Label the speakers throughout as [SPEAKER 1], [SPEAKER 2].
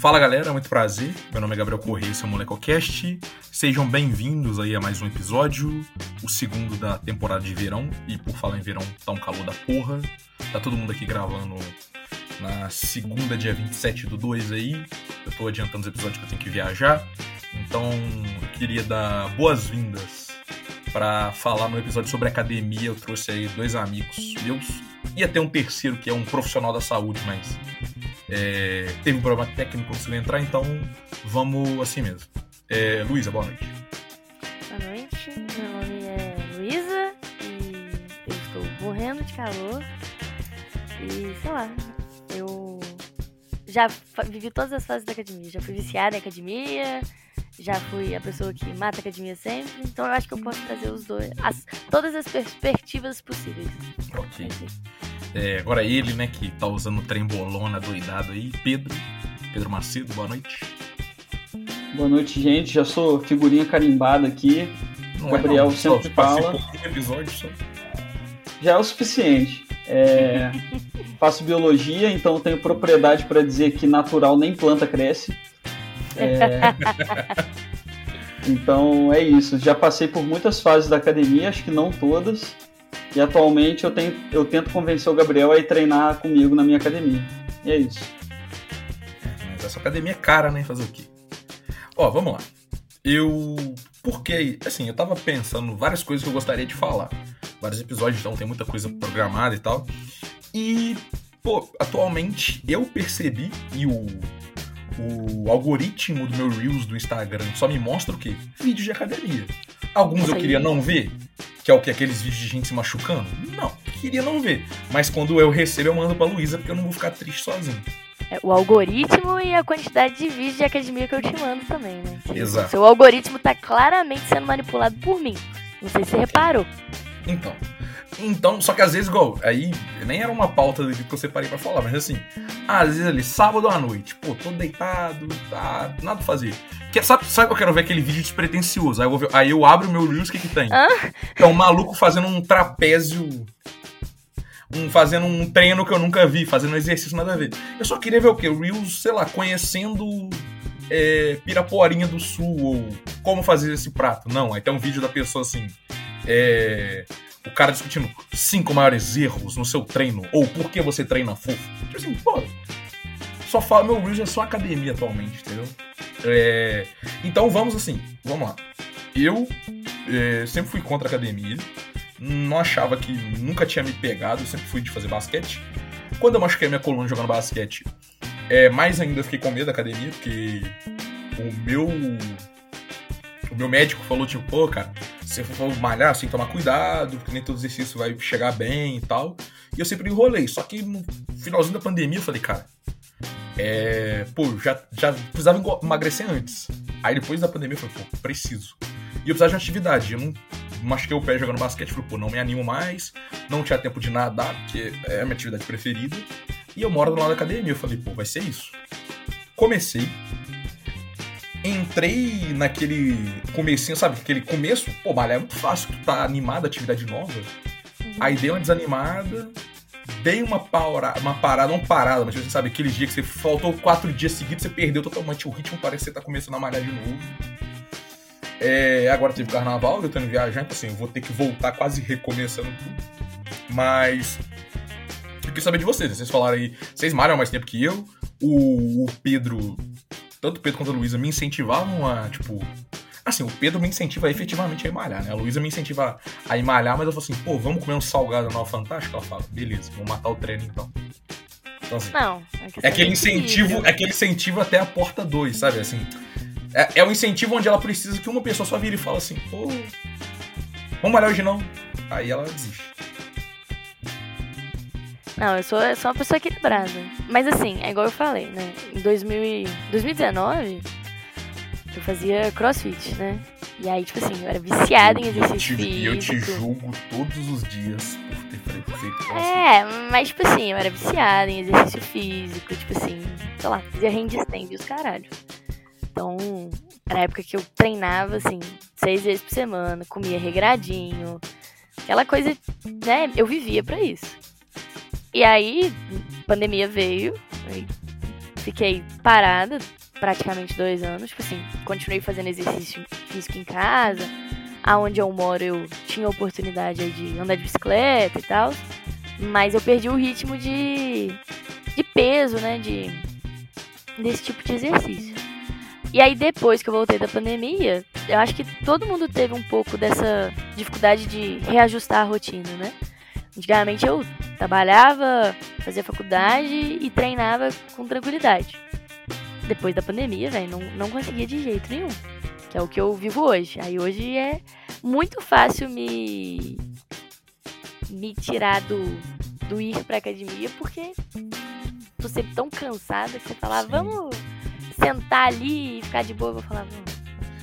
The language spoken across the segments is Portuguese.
[SPEAKER 1] Fala galera, muito prazer. Meu nome é Gabriel Correia, esse é o MolecoCast. Sejam bem-vindos aí a mais um episódio, o segundo da temporada de verão. E por falar em verão, tá um calor da porra. Tá todo mundo aqui gravando na segunda, dia 27 do 2 aí. Eu tô adiantando os episódios que eu tenho que viajar. Então, eu queria dar boas-vindas para falar no episódio sobre academia. Eu trouxe aí dois amigos meus. Ia ter um terceiro que é um profissional da saúde, mas é, teve um problema técnico, conseguiu entrar, então vamos assim mesmo. É, Luísa, boa noite.
[SPEAKER 2] Boa noite, meu nome é Luísa e eu estou morrendo de calor. E sei lá, eu já vivi todas as fases da academia. Já fui viciada em academia, já fui a pessoa que mata a academia sempre, então eu acho que eu posso trazer os dois, as, todas as perspectivas possíveis.
[SPEAKER 1] Ok. É, agora ele, né, que tá usando o trem bolona doidado aí, Pedro. Pedro Macedo, boa noite.
[SPEAKER 3] Boa noite, gente. Já sou figurinha carimbada aqui. Não é Gabriel é, sempre só, fala. Episódio só. Já é o suficiente. É... faço biologia, então tenho propriedade para dizer que natural nem planta cresce. É... então é isso. Já passei por muitas fases da academia, acho que não todas. E atualmente eu, tenho, eu tento convencer o Gabriel a ir treinar comigo na minha academia. E é isso.
[SPEAKER 1] Mas essa academia é cara, né? Fazer o quê? Ó, vamos lá. Eu. Porque, assim, eu tava pensando várias coisas que eu gostaria de falar. Vários episódios, então tem muita coisa programada e tal. E, pô, atualmente eu percebi e o o algoritmo do meu Reels do Instagram só me mostra o quê? Vídeos de academia. Alguns eu queria não ver, que é o que? Aqueles vídeos de gente se machucando? Não, queria não ver. Mas quando eu recebo, eu mando pra Luísa, porque eu não vou ficar triste sozinho.
[SPEAKER 2] É, o algoritmo e a quantidade de vídeos de academia que eu te mando também, né?
[SPEAKER 1] Exato.
[SPEAKER 2] Seu algoritmo tá claramente sendo manipulado por mim. Não sei se você reparou.
[SPEAKER 1] Então, então, só que às vezes, igual, aí nem era uma pauta que eu separei pra falar, mas assim, às vezes ali, sábado à noite, pô, tô deitado, tá, nada pra fazer. Que, sabe, sabe que eu quero ver aquele vídeo despretensioso? Aí eu, ver, aí eu abro o meu Reels, o que que tem? Hã? É um maluco fazendo um trapézio um, fazendo um treino que eu nunca vi, fazendo um exercício nada a ver. Eu só queria ver o quê? Reels, sei lá, conhecendo é, Piraporinha do Sul, ou como fazer esse prato. Não, aí tem um vídeo da pessoa assim. É, o cara discutindo cinco maiores erros no seu treino, ou por que você treina fofo. Tipo assim, pô, só fala, meu Reels é só academia atualmente, entendeu? É, então vamos assim, vamos lá. Eu é, sempre fui contra a academia, não achava que nunca tinha me pegado, sempre fui de fazer basquete. Quando eu machuquei minha coluna jogando basquete, é, mais ainda fiquei com medo da academia, porque o meu o meu médico falou, tipo, pô, cara, você for malhar, você tem que tomar cuidado, porque nem todo exercício vai chegar bem e tal. E eu sempre enrolei. Só que no finalzinho da pandemia eu falei, cara, é. Pô, já, já precisava emagrecer antes. Aí depois da pandemia eu falei, pô, preciso. E eu precisava de uma atividade. Eu não machuquei o pé jogando basquete, falei, pô, não me animo mais, não tinha tempo de nadar, porque é a minha atividade preferida. E eu moro do lado da academia. Eu falei, pô, vai ser isso. Comecei, entrei naquele comecinho, sabe? Aquele começo, pô, malhar é muito fácil, tu tá animado, atividade nova. Uhum. Aí dei uma desanimada, dei uma, paura, uma parada, não parada, mas você sabe, aquele dia que você faltou quatro dias seguidos, você perdeu totalmente o ritmo, parece que você tá começando a malhar de novo. É, agora teve carnaval, eu tô indo viajar, então assim, eu vou ter que voltar quase recomeçando tudo. Mas. Eu queria saber de vocês, vocês falaram aí, vocês malham mais tempo que eu, o, o Pedro tanto o Pedro quanto a Luísa me incentivavam a, tipo. Assim, o Pedro me incentiva efetivamente a malhar, né? A Luísa me incentiva a malhar, mas eu falo assim, pô, vamos comer um salgado na Fantástica? Ela fala, beleza, vamos matar o treino então.
[SPEAKER 2] Então, assim, não,
[SPEAKER 1] é, é aquele incentivo, é aquele incentivo até a porta 2, sabe? Assim, é, é um incentivo onde ela precisa que uma pessoa só vire e fala assim, pô, vamos malhar hoje não. Aí ela desiste.
[SPEAKER 2] Não, eu sou, eu sou uma pessoa equilibrada. Mas assim, é igual eu falei, né? Em 2000, 2019, eu fazia crossfit, né? E aí, tipo assim, eu era viciada em exercício físico.
[SPEAKER 1] E eu te julgo todos os dias por ter feito crossfit.
[SPEAKER 2] É, mas tipo assim, eu era viciada em exercício físico, tipo assim, sei lá, fazia handstand e os caralho. Então, era a época que eu treinava, assim, seis vezes por semana, comia regradinho. Aquela coisa, né? Eu vivia para isso. E aí, pandemia veio, aí fiquei parada praticamente dois anos. Tipo assim, continuei fazendo exercício físico em casa. Aonde eu moro eu tinha oportunidade de andar de bicicleta e tal. Mas eu perdi o ritmo de, de peso, né? De, desse tipo de exercício. E aí depois que eu voltei da pandemia, eu acho que todo mundo teve um pouco dessa dificuldade de reajustar a rotina, né? Antigamente eu trabalhava, fazia faculdade e treinava com tranquilidade. Depois da pandemia, velho, não, não conseguia de jeito nenhum. Que é o que eu vivo hoje. Aí hoje é muito fácil me me tirar do, do ir pra academia porque tô sempre tão cansada que você falava, vamos sentar ali e ficar de boa, eu vou falar, vamos.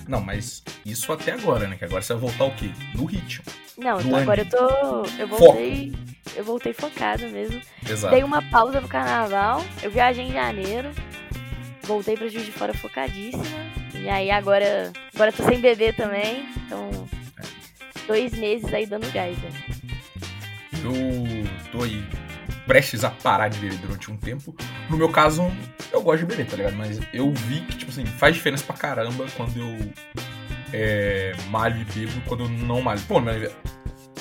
[SPEAKER 1] Não, mas isso até agora, né? Que agora você vai voltar o quê? No ritmo.
[SPEAKER 2] Não, então agora eu tô. Eu voltei. Foco. Eu voltei focada mesmo. Exato. Dei uma pausa pro carnaval. Eu viajei em janeiro. Voltei pra Juiz de Fora focadíssima. E aí agora. Agora tô sem bebê também. Então. Dois meses aí dando gás, né?
[SPEAKER 1] Eu tô aí prestes a parar de beber durante um tempo. No meu caso, eu gosto de beber, tá ligado? Mas eu vi que, tipo assim, faz diferença pra caramba quando eu é, malho e bebo, quando eu não malho. Pô, meu,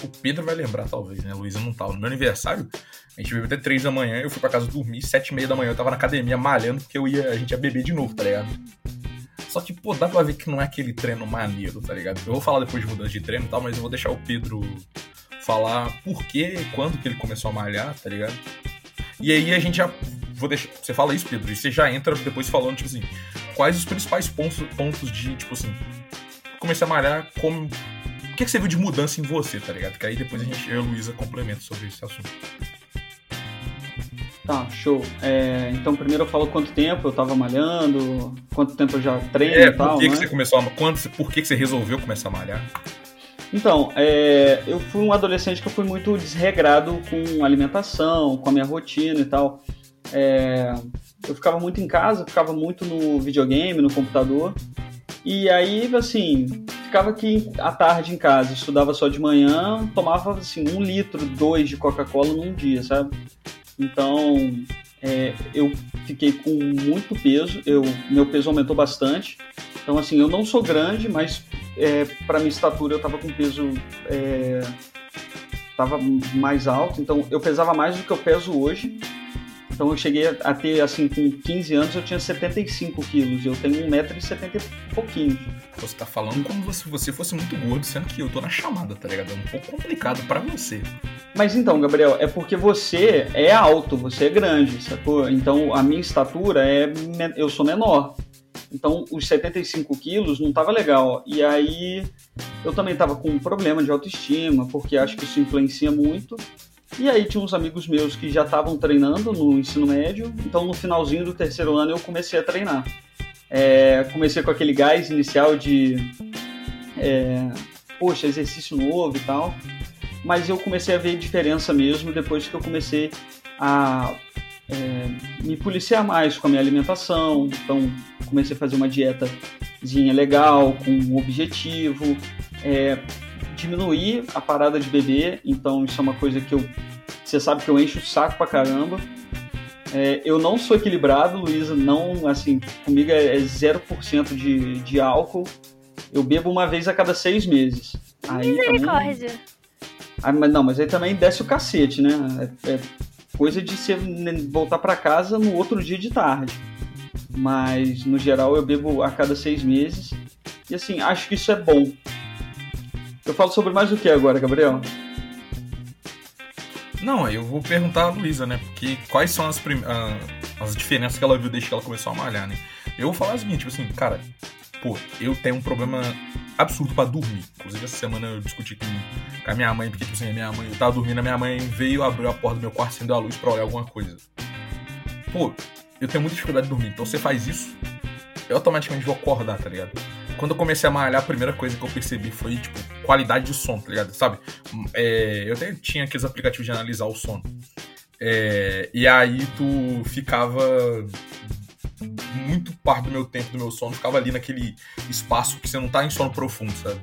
[SPEAKER 1] o Pedro vai lembrar, talvez, né? Luísa não tava. No meu aniversário, a gente bebeu até 3 da manhã, eu fui pra casa dormir, 7 e meia da manhã, eu tava na academia malhando, porque eu ia, a gente ia beber de novo, tá ligado? Só que, pô, dá pra ver que não é aquele treino maneiro, tá ligado? Eu vou falar depois de mudança de treino e tal, mas eu vou deixar o Pedro falar por que, quando que ele começou a malhar, tá ligado? E aí a gente já. Vou deixar. Você fala isso, Pedro, e você já entra depois falando, tipo assim, quais os principais pontos, pontos de, tipo assim, comecei a malhar, como. O que, que você viu de mudança em você, tá ligado? Que aí depois a gente, eu e a Luísa complementa sobre esse assunto.
[SPEAKER 3] Tá, show. É, então primeiro eu falo quanto tempo eu tava malhando, quanto tempo eu já treino
[SPEAKER 1] é,
[SPEAKER 3] e tal.
[SPEAKER 1] Por que,
[SPEAKER 3] né?
[SPEAKER 1] que você começou a. Quando, por que, que você resolveu começar a malhar?
[SPEAKER 3] Então, é, eu fui um adolescente que eu fui muito desregrado com alimentação, com a minha rotina e tal. É, eu ficava muito em casa, ficava muito no videogame, no computador. E aí, assim, ficava aqui à tarde em casa, estudava só de manhã, tomava assim um litro, dois de Coca-Cola num dia, sabe? Então, é, eu fiquei com muito peso, eu, meu peso aumentou bastante. Então, assim, eu não sou grande, mas é, para minha estatura eu tava com peso. É, tava mais alto, então eu pesava mais do que eu peso hoje. Então eu cheguei a ter, assim, com 15 anos eu tinha 75 quilos. Eu tenho 1,70m e pouquinho.
[SPEAKER 1] Você tá falando como se você fosse muito gordo, sendo que eu tô na chamada, tá ligado? É um pouco complicado para você.
[SPEAKER 3] Mas então, Gabriel, é porque você é alto, você é grande, sacou? Então a minha estatura é. Eu sou menor. Então, os 75 quilos não estava legal. E aí, eu também estava com um problema de autoestima, porque acho que isso influencia muito. E aí, tinha uns amigos meus que já estavam treinando no ensino médio. Então, no finalzinho do terceiro ano, eu comecei a treinar. É, comecei com aquele gás inicial de. É, poxa, exercício novo e tal. Mas eu comecei a ver diferença mesmo depois que eu comecei a é, me policiar mais com a minha alimentação. Então, comecei a fazer uma dietazinha legal, com um objetivo. É, diminuir a parada de beber. Então, isso é uma coisa que eu. Você sabe que eu encho o saco pra caramba. É, eu não sou equilibrado, Luísa, não, assim, comigo é 0% de, de álcool. Eu bebo uma vez a cada seis meses.
[SPEAKER 2] Aí Misericórdia. Também...
[SPEAKER 3] Ah, mas não, mas aí também desce o cacete, né? É, é coisa de você voltar para casa no outro dia de tarde. Mas no geral eu bebo a cada seis meses e assim acho que isso é bom. Eu falo sobre mais o que agora, Gabriel?
[SPEAKER 1] Não, eu vou perguntar a Luísa, né? Porque quais são as, prim... as diferenças que ela viu desde que ela começou a malhar, né? Eu vou falar o seguinte, tipo assim, cara, pô, eu tenho um problema absurdo para dormir. Inclusive, essa semana eu discuti com, com a minha mãe, porque, tipo assim, a minha mãe, eu tava dormindo, a minha mãe veio, abriu a porta do meu quarto, acendeu a luz pra olhar alguma coisa. Pô, eu tenho muita dificuldade de dormir, então você faz isso, eu automaticamente vou acordar, tá ligado? Quando eu comecei a malhar, a primeira coisa que eu percebi foi, tipo, qualidade de som, tá ligado? Sabe? É, eu até tinha aqueles aplicativos de analisar o sono. É, e aí tu ficava muito parte do meu tempo, do meu sono, ficava ali naquele espaço que você não tá em sono profundo, sabe?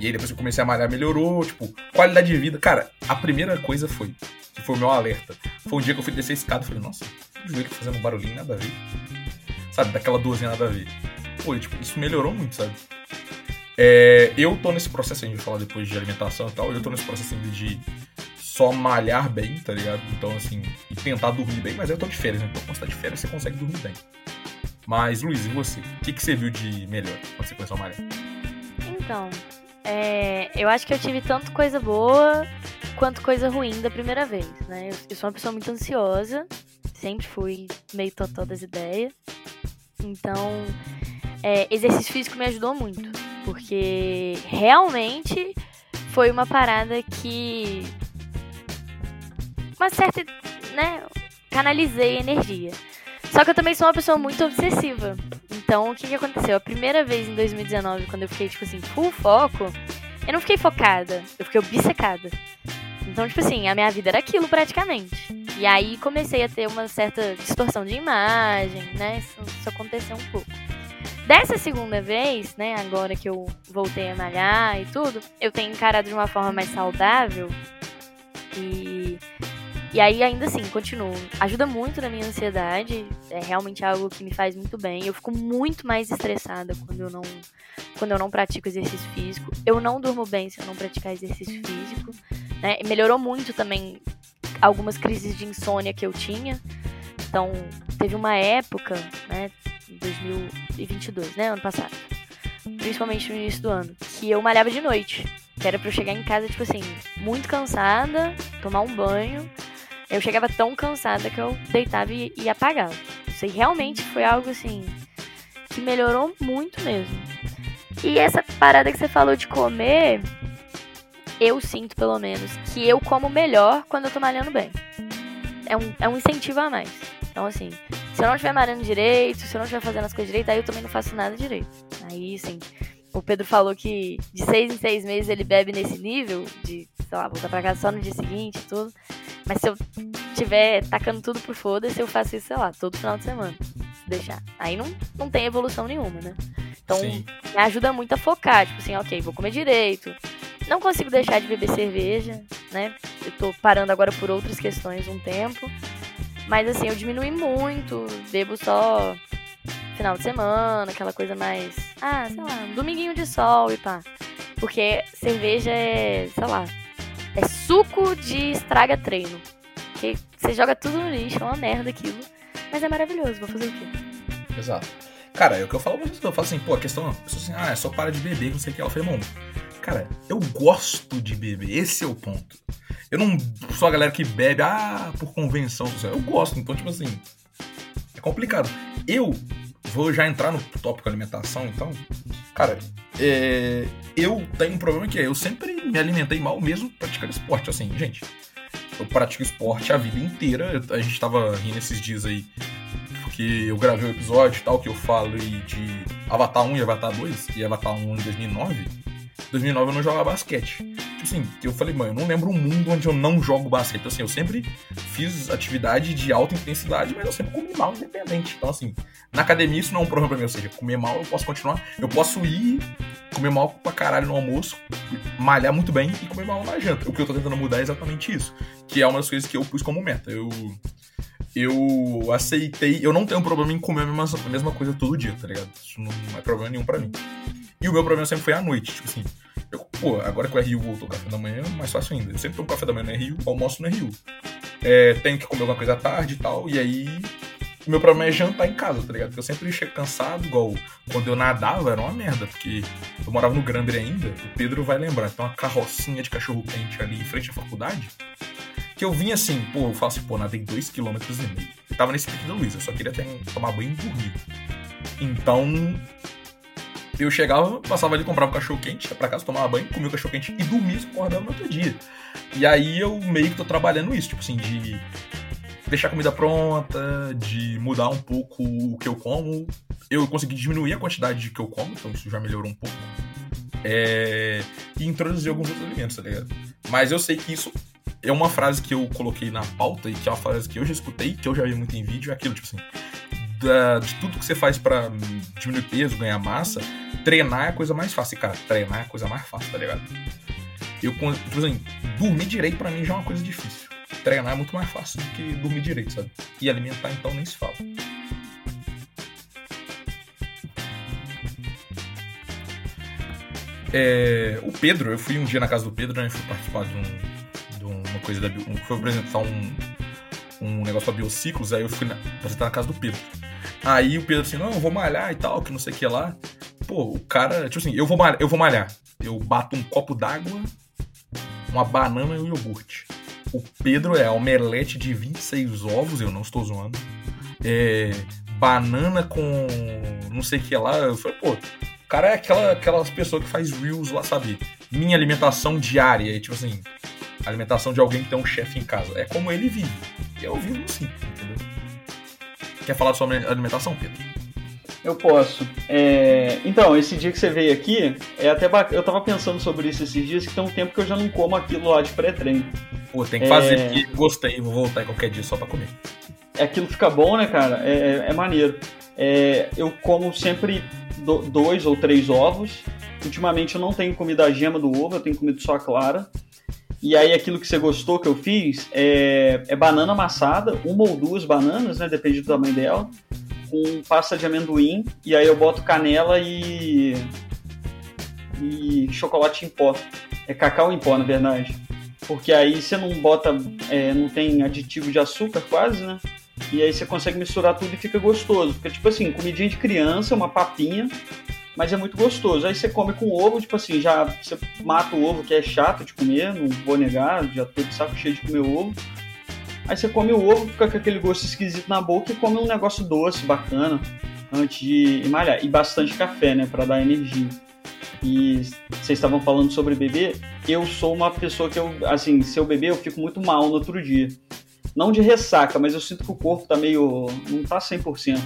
[SPEAKER 1] E aí depois eu comecei a malhar, melhorou, tipo, qualidade de vida. Cara, a primeira coisa foi, que foi o meu alerta, foi um dia que eu fui descer a escada e falei, nossa, o joelho fazendo um barulhinho, nada a ver. sabe? Daquela dozinha nada a ver. Pô, tipo, isso melhorou muito, sabe? É, eu tô nesse processo, a gente vai falar depois de alimentação e tal, eu tô nesse processo ainda de só malhar bem, tá ligado? Então, assim, e tentar dormir bem, mas eu tô de férias, né? Então, quando você tá de férias, você consegue dormir bem. Mas, Luiz, e você? O que, que você viu de melhor quando você começou a malhar?
[SPEAKER 2] Então, é, eu acho que eu tive tanto coisa boa quanto coisa ruim da primeira vez, né? Eu, eu sou uma pessoa muito ansiosa, sempre fui meio totó das ideias. Então, é, exercício físico me ajudou muito, porque realmente foi uma parada que uma certa, né, canalizei energia. Só que eu também sou uma pessoa muito obsessiva. Então, o que, que aconteceu? A primeira vez em 2019, quando eu fiquei, tipo assim, full foco, eu não fiquei focada, eu fiquei obcecada. Então, tipo assim, a minha vida era aquilo praticamente. E aí comecei a ter uma certa distorção de imagem, né? Isso, isso aconteceu um pouco. Dessa segunda vez, né, agora que eu voltei a malhar e tudo, eu tenho encarado de uma forma mais saudável. E e aí, ainda assim, continuo. Ajuda muito na minha ansiedade. É realmente algo que me faz muito bem. Eu fico muito mais estressada quando eu não, quando eu não pratico exercício físico. Eu não durmo bem se eu não praticar exercício físico. Né? Melhorou muito também algumas crises de insônia que eu tinha. Então, teve uma época, né, 2022, né, ano passado, principalmente no início do ano, que eu malhava de noite. Que era pra eu chegar em casa, tipo assim, muito cansada, tomar um banho, eu chegava tão cansada que eu deitava e, e apagava. Isso aí realmente foi algo assim que melhorou muito mesmo. E essa parada que você falou de comer, eu sinto pelo menos que eu como melhor quando eu tô malhando bem. É um, é um incentivo a mais. Então, assim, se eu não estiver malhando direito, se eu não estiver fazendo as coisas direito, aí eu também não faço nada direito. Aí, assim, o Pedro falou que de seis em seis meses ele bebe nesse nível, de, sei lá, voltar pra casa só no dia seguinte e tudo. Mas se eu tiver tacando tudo por foda-se, eu faço isso, sei lá, todo final de semana. Se deixar. Aí não, não tem evolução nenhuma, né? Então, Sim. me ajuda muito a focar. Tipo assim, ok, vou comer direito. Não consigo deixar de beber cerveja, né? Eu tô parando agora por outras questões um tempo. Mas assim, eu diminui muito. Bebo só final de semana, aquela coisa mais. Ah, sei lá, um dominguinho de sol e pá. Porque cerveja é, sei lá, é suco de estraga treino. Que você joga tudo no lixo, é uma merda aquilo. Mas é maravilhoso, vou fazer o quê?
[SPEAKER 1] Exato. Cara, é o que eu falo pra você, eu falo assim, pô, a questão, a pessoa assim, ah, é só para de beber, não sei o que. Ela mano, cara, eu gosto de beber, esse é o ponto. Eu não sou a galera que bebe, ah, por convenção. Eu gosto, então, tipo assim, é complicado. Eu vou já entrar no tópico alimentação, então. Cara, é, eu tenho um problema que é, eu sempre me alimentei mal mesmo praticando esporte. Assim, gente, eu pratico esporte a vida inteira. A gente tava rindo esses dias aí, porque eu gravei um episódio tal, que eu falo de Avatar 1 e Avatar 2, e Avatar 1 em 2009. 2009 eu não jogava basquete. Tipo assim, eu falei, mano, eu não lembro um mundo onde eu não jogo basquete. Então, assim, eu sempre fiz atividade de alta intensidade, mas eu sempre comi mal independente. Então, assim, na academia isso não é um problema pra mim. Ou seja, comer mal eu posso continuar. Eu posso ir, comer mal pra caralho no almoço, malhar muito bem e comer mal na janta. O que eu tô tentando mudar é exatamente isso. Que é uma das coisas que eu pus como meta. Eu eu aceitei. Eu não tenho problema em comer a mesma, a mesma coisa todo dia, tá ligado? Isso não é problema nenhum para mim. E o meu problema sempre foi à noite. Tipo assim, eu, pô, agora que o RU voltou café da manhã, mais fácil ainda. Eu sempre tomo café da manhã no RU, almoço no RU. É, tenho que comer alguma coisa à tarde e tal, e aí. O meu problema é jantar em casa, tá ligado? Porque eu sempre chego cansado, igual quando eu nadava, era uma merda, porque eu morava no Gramber ainda, o Pedro vai lembrar, tem uma carrocinha de cachorro quente ali em frente à faculdade, que eu vinha assim, pô, eu falo assim, pô, nadei 2,5 km. Eu tava nesse pique da Luiz, eu só queria ter, tomar banho e dormir. Então, eu chegava, passava ali, comprava um cachorro quente, ia pra casa, tomava banho, comia o cachorro quente e dormia e acordava no outro dia. E aí eu meio que tô trabalhando isso, tipo assim, de deixar a comida pronta, de mudar um pouco o que eu como. Eu consegui diminuir a quantidade de que eu como, então isso já melhorou um pouco. É... E introduzir alguns outros alimentos, tá ligado? Mas eu sei que isso é uma frase que eu coloquei na pauta e que é uma frase que eu já escutei, que eu já vi muito em vídeo, é aquilo, tipo assim, da, de tudo que você faz para diminuir peso, ganhar massa, treinar é a coisa mais fácil. E, cara, treinar é a coisa mais fácil, tá ligado? Eu, por exemplo, dormir direito para mim já é uma coisa difícil. Treinar é muito mais fácil do que dormir direito, sabe? E alimentar, então, nem se fala. É, o Pedro, eu fui um dia na casa do Pedro, né? Fui participar de, um, de uma coisa da. Foi apresentar um, um negócio pra Biociclos, aí eu fui na, apresentar na casa do Pedro. Aí o Pedro assim, não, eu vou malhar e tal, que não sei o que lá. Pô, o cara, tipo assim, eu vou malhar, eu vou malhar. Eu bato um copo d'água, uma banana e um iogurte. O Pedro é omelete de 26 ovos, eu não estou zoando. É, banana com não sei o que lá. Eu falei, pô, o cara é aquela, aquelas pessoas que faz reels lá, sabe? Minha alimentação diária. E, tipo assim, alimentação de alguém que tem um chefe em casa. É como ele vive. Eu vivo assim, entendeu? Quer falar sobre alimentação, Pedro?
[SPEAKER 3] Eu posso. É... Então, esse dia que você veio aqui, é até bac... eu tava pensando sobre isso esses dias, que tem um tempo que eu já não como aquilo lá de pré-treino.
[SPEAKER 1] Pô, tem que fazer, é... porque gostei, vou voltar qualquer dia só pra comer.
[SPEAKER 3] Aquilo fica bom, né, cara? É, é, é maneiro. É, eu como sempre do, dois ou três ovos. Ultimamente eu não tenho comido a gema do ovo, eu tenho comido só a clara. E aí aquilo que você gostou que eu fiz é, é banana amassada, uma ou duas bananas, né? Depende do tamanho dela, com pasta de amendoim, e aí eu boto canela e. e chocolate em pó. É cacau em pó, na verdade. Porque aí você não bota. É, não tem aditivo de açúcar quase, né? E aí você consegue misturar tudo e fica gostoso. Porque, tipo assim, comidinha de criança, uma papinha, mas é muito gostoso. Aí você come com ovo, tipo assim, já você mata o ovo que é chato de comer, não vou negar, já tô de saco cheio de comer ovo. Aí você come o ovo, fica com aquele gosto esquisito na boca e come um negócio doce, bacana, antes de malhar. E bastante café, né, para dar energia. E vocês estavam falando sobre beber, eu sou uma pessoa que eu, assim, se eu beber, eu fico muito mal no outro dia. Não de ressaca, mas eu sinto que o corpo tá meio. não tá 100%.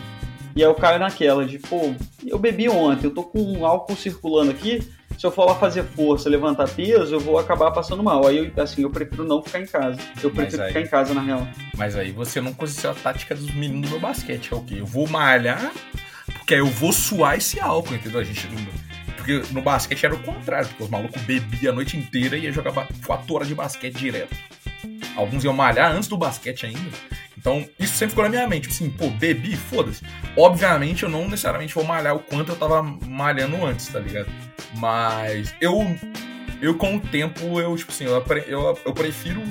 [SPEAKER 3] E aí eu caio naquela de, pô, eu bebi ontem, eu tô com um álcool circulando aqui, se eu for lá fazer força, levantar peso, eu vou acabar passando mal. Aí, eu, assim, eu prefiro não ficar em casa. Eu prefiro aí, ficar em casa, na real.
[SPEAKER 1] Mas aí você não conseguiu a tática dos meninos do basquete, é o quê? Eu vou malhar, porque aí eu vou suar esse álcool, entendeu? A gente Porque no basquete era o contrário, porque os malucos bebiam a noite inteira e ia jogar 4 horas de basquete direto. Alguns iam malhar antes do basquete ainda. Então, isso sempre ficou na minha mente. Assim, pô, bebi, foda-se. Obviamente, eu não necessariamente vou malhar o quanto eu tava malhando antes, tá ligado? Mas eu, eu com o tempo, eu, tipo assim, eu, eu, eu prefiro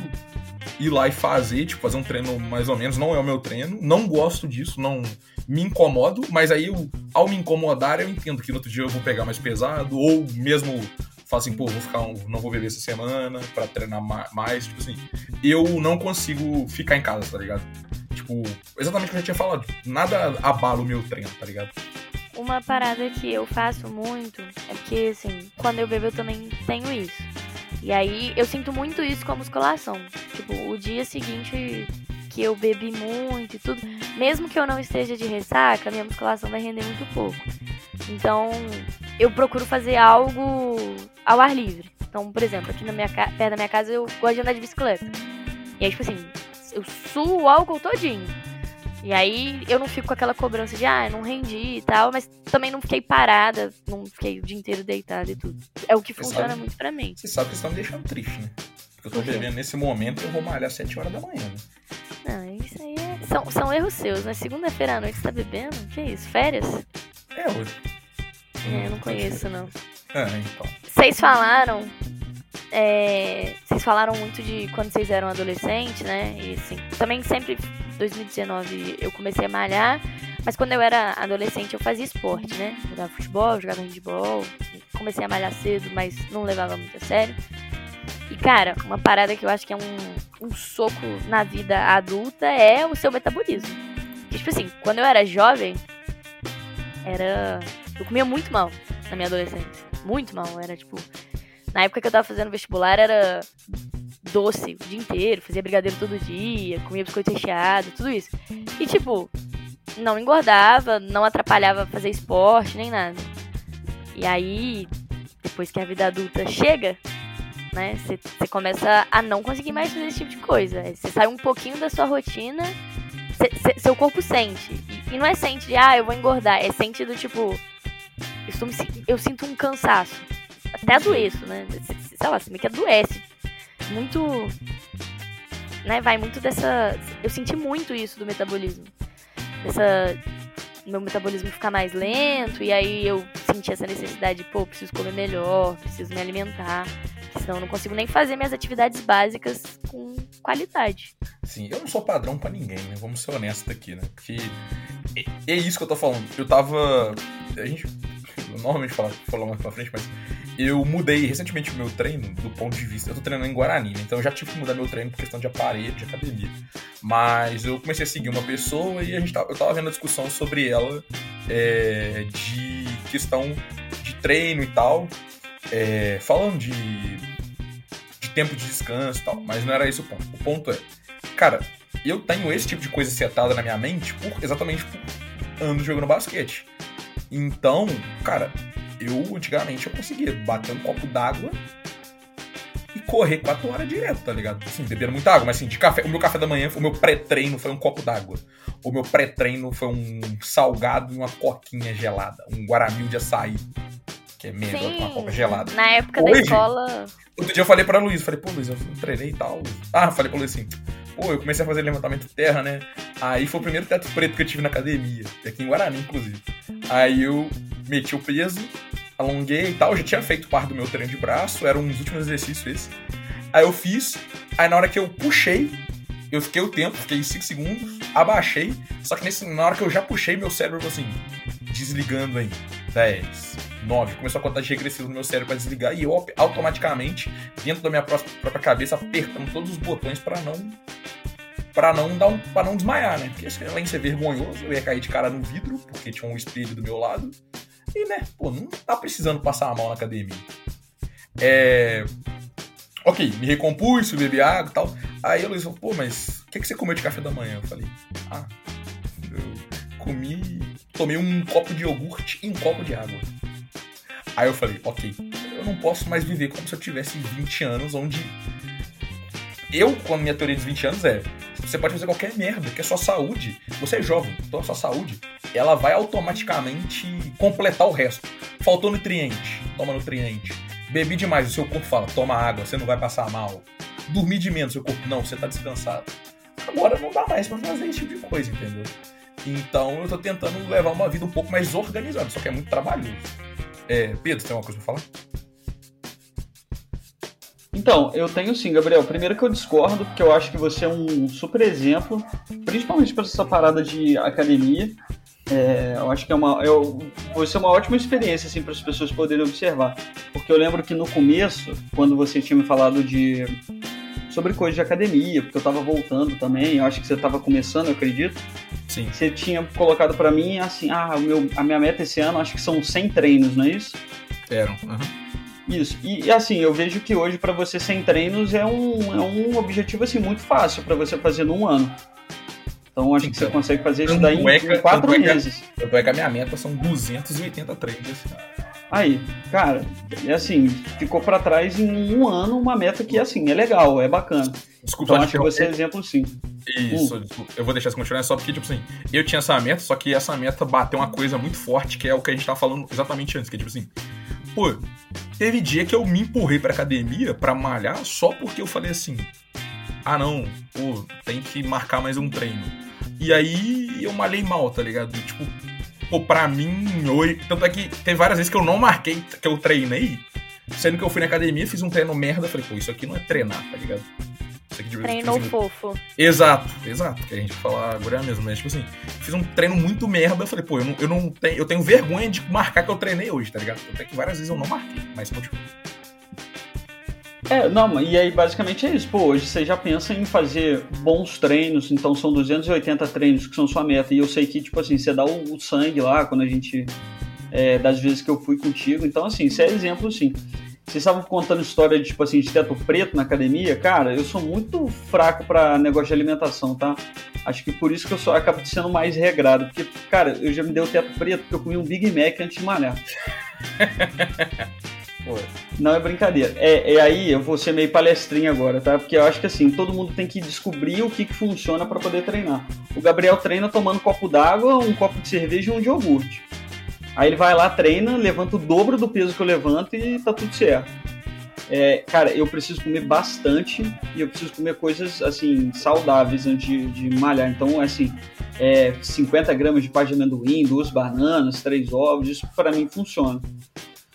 [SPEAKER 1] ir lá e fazer, tipo, fazer um treino mais ou menos. Não é o meu treino. Não gosto disso, não me incomodo. Mas aí, eu, ao me incomodar, eu entendo que no outro dia eu vou pegar mais pesado. Ou mesmo fala assim, pô, vou ficar um, não vou beber essa semana para treinar mais, tipo assim, eu não consigo ficar em casa, tá ligado? Tipo, exatamente o que eu já tinha falado, nada abala o meu treino, tá ligado?
[SPEAKER 2] Uma parada que eu faço muito é porque, assim, quando eu bebo eu também tenho isso. E aí eu sinto muito isso com a musculação. Tipo, o dia seguinte que eu bebi muito e tudo, mesmo que eu não esteja de ressaca, minha musculação vai render muito pouco. Então, eu procuro fazer algo ao ar livre. Então, por exemplo, aqui na minha perto da minha casa eu gosto de andar de bicicleta. E aí, tipo assim, eu suo o álcool todinho. E aí eu não fico com aquela cobrança de, ah, não rendi e tal, mas também não fiquei parada, não fiquei o dia inteiro deitada e tudo. É o que você funciona sabe, muito pra mim.
[SPEAKER 1] Você sabe que você tá me deixando triste, né? Porque eu tô bebendo nesse momento e eu vou malhar às 7 horas da manhã, né?
[SPEAKER 2] Não, isso aí é... são, são erros seus, né? Segunda-feira à noite você tá bebendo? Que isso? Férias?
[SPEAKER 1] É, hoje.
[SPEAKER 2] É, eu não conheço, não.
[SPEAKER 1] É, então.
[SPEAKER 2] Vocês falaram. É, vocês falaram muito de quando vocês eram adolescentes, né? E assim, também sempre, 2019, eu comecei a malhar. Mas quando eu era adolescente, eu fazia esporte, né? Jogava futebol, jogava handball. Comecei a malhar cedo, mas não levava muito a sério. E, cara, uma parada que eu acho que é um, um soco na vida adulta é o seu metabolismo. Porque, tipo assim, quando eu era jovem, era. Eu comia muito mal na minha adolescência. Muito mal. Era tipo. Na época que eu tava fazendo vestibular, era doce o dia inteiro, fazia brigadeiro todo dia, comia biscoito recheado, tudo isso. E tipo, não engordava, não atrapalhava fazer esporte, nem nada. E aí, depois que a vida adulta chega, né, você começa a não conseguir mais fazer esse tipo de coisa. Você sai um pouquinho da sua rotina, cê, cê, seu corpo sente. E, e, não é sente de, ah, eu vou engordar, é sente do tipo, estou me, eu sinto um cansaço. Até adoeço, né? Sei lá, meio que adoece. Muito. Né, vai muito dessa. Eu senti muito isso do metabolismo. Dessa. Meu metabolismo ficar mais lento, e aí eu senti essa necessidade de, pô, preciso comer melhor, preciso me alimentar, senão eu não consigo nem fazer minhas atividades básicas com qualidade.
[SPEAKER 1] Sim, eu não sou padrão para ninguém, né? Vamos ser honestos aqui, né? Porque é, é isso que eu tô falando. Eu tava. A gente. Eu normalmente falo, falo mais pra frente, mas eu mudei recentemente o meu treino do ponto de vista. Eu tô treinando em Guarani, né? Então eu já tive que mudar meu treino por questão de aparelho, de academia. Mas eu comecei a seguir uma pessoa e a gente tava, eu tava vendo a discussão sobre ela é, de questão de treino e tal. É, falando de, de tempo de descanso e tal. Mas não era esse o ponto. O ponto é, cara, eu tenho esse tipo de coisa setada na minha mente por exatamente por anos jogando basquete. Então, cara, eu, antigamente, eu conseguia bater um copo d'água e correr quatro horas direto, tá ligado? Assim, bebendo muita água, mas assim, de café. O meu café da manhã, o meu pré-treino foi um copo d'água. O meu pré-treino foi um salgado e uma coquinha gelada. Um guaramil de açaí. Que é menos com uma coca gelada.
[SPEAKER 2] Na época Hoje, da escola.
[SPEAKER 1] Outro dia eu falei pra Luiz, falei, pô, Luiz, eu treinei e tal. Ah, falei pra Luiz assim, pô, eu comecei a fazer levantamento de terra, né? Aí foi o primeiro teto preto que eu tive na academia. Aqui em Guarani, inclusive. Aí eu meti o peso, alonguei e tal. Eu já tinha feito parte do meu treino de braço, era um dos últimos exercícios esse. Aí eu fiz, aí na hora que eu puxei, eu fiquei o tempo, fiquei 5 segundos, abaixei. Só que nesse, na hora que eu já puxei, meu cérebro assim, desligando em 10, 9. Começou a contagem regressiva no meu cérebro para desligar e eu automaticamente, dentro da minha própria cabeça, apertando todos os botões para não para não dar um, para não desmaiar, né? Porque além de ser vergonhoso, eu ia cair de cara no vidro, porque tinha um espelho do meu lado. E, né, pô, não tá precisando passar a mão na academia. É. Ok, me recompus, fui água e tal. Aí a Luiz falou, pô, mas o que, que você comeu de café da manhã? Eu falei, ah, eu comi. Tomei um copo de iogurte e um copo de água. Aí eu falei, ok, eu não posso mais viver como se eu tivesse 20 anos, onde. Eu, com a minha teoria dos 20 anos, é. Você pode fazer qualquer merda, que é sua saúde. Você é jovem, então a sua saúde ela vai automaticamente completar o resto. Faltou nutriente, toma nutriente. Bebi demais, o seu corpo fala, toma água, você não vai passar mal. Dormir de menos, seu corpo, não, você tá descansado. Agora não dá mais pra fazer esse tipo de coisa, entendeu? Então eu tô tentando levar uma vida um pouco mais organizada, só que é muito trabalhoso. É, Pedro, tem alguma coisa pra falar?
[SPEAKER 3] Então, eu tenho sim, Gabriel. Primeiro que eu discordo, porque eu acho que você é um super exemplo, principalmente para essa parada de academia. É, eu acho que é uma, eu, vai ser uma ótima experiência assim, para as pessoas poderem observar. Porque eu lembro que no começo, quando você tinha me falado de sobre coisas de academia, porque eu estava voltando também, eu acho que você estava começando, eu acredito.
[SPEAKER 1] Sim.
[SPEAKER 3] Você tinha colocado para mim assim, ah, o meu, a minha meta esse ano acho que são 100 treinos, não é isso?
[SPEAKER 1] Eram. Uhum.
[SPEAKER 3] Isso. E assim, eu vejo que hoje para você 100 treinos é um, é um objetivo assim muito fácil para você fazer num ano. Então acho que você consegue fazer isso daí em, em quatro meses.
[SPEAKER 1] Eu que a minha meta são 280 treinos.
[SPEAKER 3] Aí, cara, é assim, ficou para trás em um ano uma meta que, assim, é legal, é bacana. Desculpa, então acho que você é exemplo sim.
[SPEAKER 1] Isso, uh. eu vou deixar isso continuar só porque, tipo assim, eu tinha essa meta, só que essa meta bateu uma coisa muito forte, que é o que a gente tava falando exatamente antes, que é tipo assim, pô, teve dia que eu me empurrei pra academia pra malhar só porque eu falei assim, ah não, pô, tem que marcar mais um treino. E aí eu malhei mal, tá ligado? Tipo, pô, pra mim, oi. Tanto é que tem várias vezes que eu não marquei, que eu treinei, sendo que eu fui na academia, fiz um treino merda, falei, pô, isso aqui não é treinar, tá ligado?
[SPEAKER 2] Isso aqui assim, fofo.
[SPEAKER 1] Exato, exato. Que a gente fala agora mesmo, mas tipo assim, fiz um treino muito merda, eu falei, pô, eu não, eu não tenho, eu tenho vergonha de marcar que eu treinei hoje, tá ligado? Até que várias vezes eu não marquei, mas continua.
[SPEAKER 3] É, não, e aí basicamente é isso. Pô, hoje você já pensa em fazer bons treinos, então são 280 treinos que são sua meta. E eu sei que, tipo assim, você dá o, sangue lá quando a gente. É, das vezes que eu fui contigo. Então, assim, isso é exemplo, sim. Vocês estavam contando história de, tipo assim, de teto preto na academia. Cara, eu sou muito fraco para negócio de alimentação, tá? Acho que por isso que eu só acabo sendo mais regrado. Porque, cara, eu já me dei o teto preto porque eu comi um Big Mac antes de malhar. Não é brincadeira. É, é aí, eu vou ser meio palestrinha agora, tá? Porque eu acho que assim, todo mundo tem que descobrir o que, que funciona para poder treinar. O Gabriel treina tomando um copo d'água, um copo de cerveja e um de iogurte. Aí ele vai lá, treina, levanta o dobro do peso que eu levanto e tá tudo certo. É, cara, eu preciso comer bastante e eu preciso comer coisas, assim, saudáveis antes de, de malhar. Então, assim, é, 50 gramas de pá de amendoim, duas bananas, três ovos, isso para mim funciona.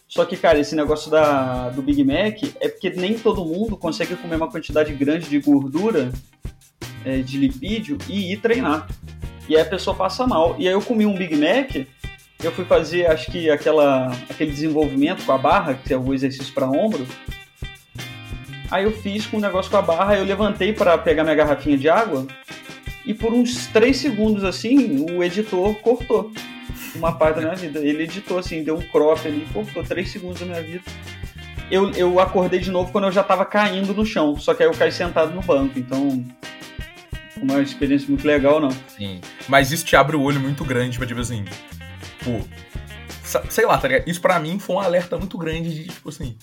[SPEAKER 3] Só que, cara, esse negócio da, do Big Mac é porque nem todo mundo consegue comer uma quantidade grande de gordura, é, de lipídio e ir treinar. E aí a pessoa passa mal. E aí eu comi um Big Mac eu fui fazer, acho que aquela, aquele desenvolvimento com a barra, que é o exercício para ombro. Aí eu fiz com o negócio com a barra, eu levantei para pegar minha garrafinha de água e por uns 3 segundos assim, o editor cortou uma parte da minha vida. Ele editou assim, deu um crop ali, cortou 3 segundos da minha vida. Eu, eu acordei de novo quando eu já tava caindo no chão, só que aí eu caí sentado no banco, então uma experiência muito legal, não.
[SPEAKER 1] Sim. Mas isso te abre o olho muito grande pra, tipo assim, Tipo, sei lá, tá ligado? Isso pra mim foi um alerta muito grande de, tipo assim.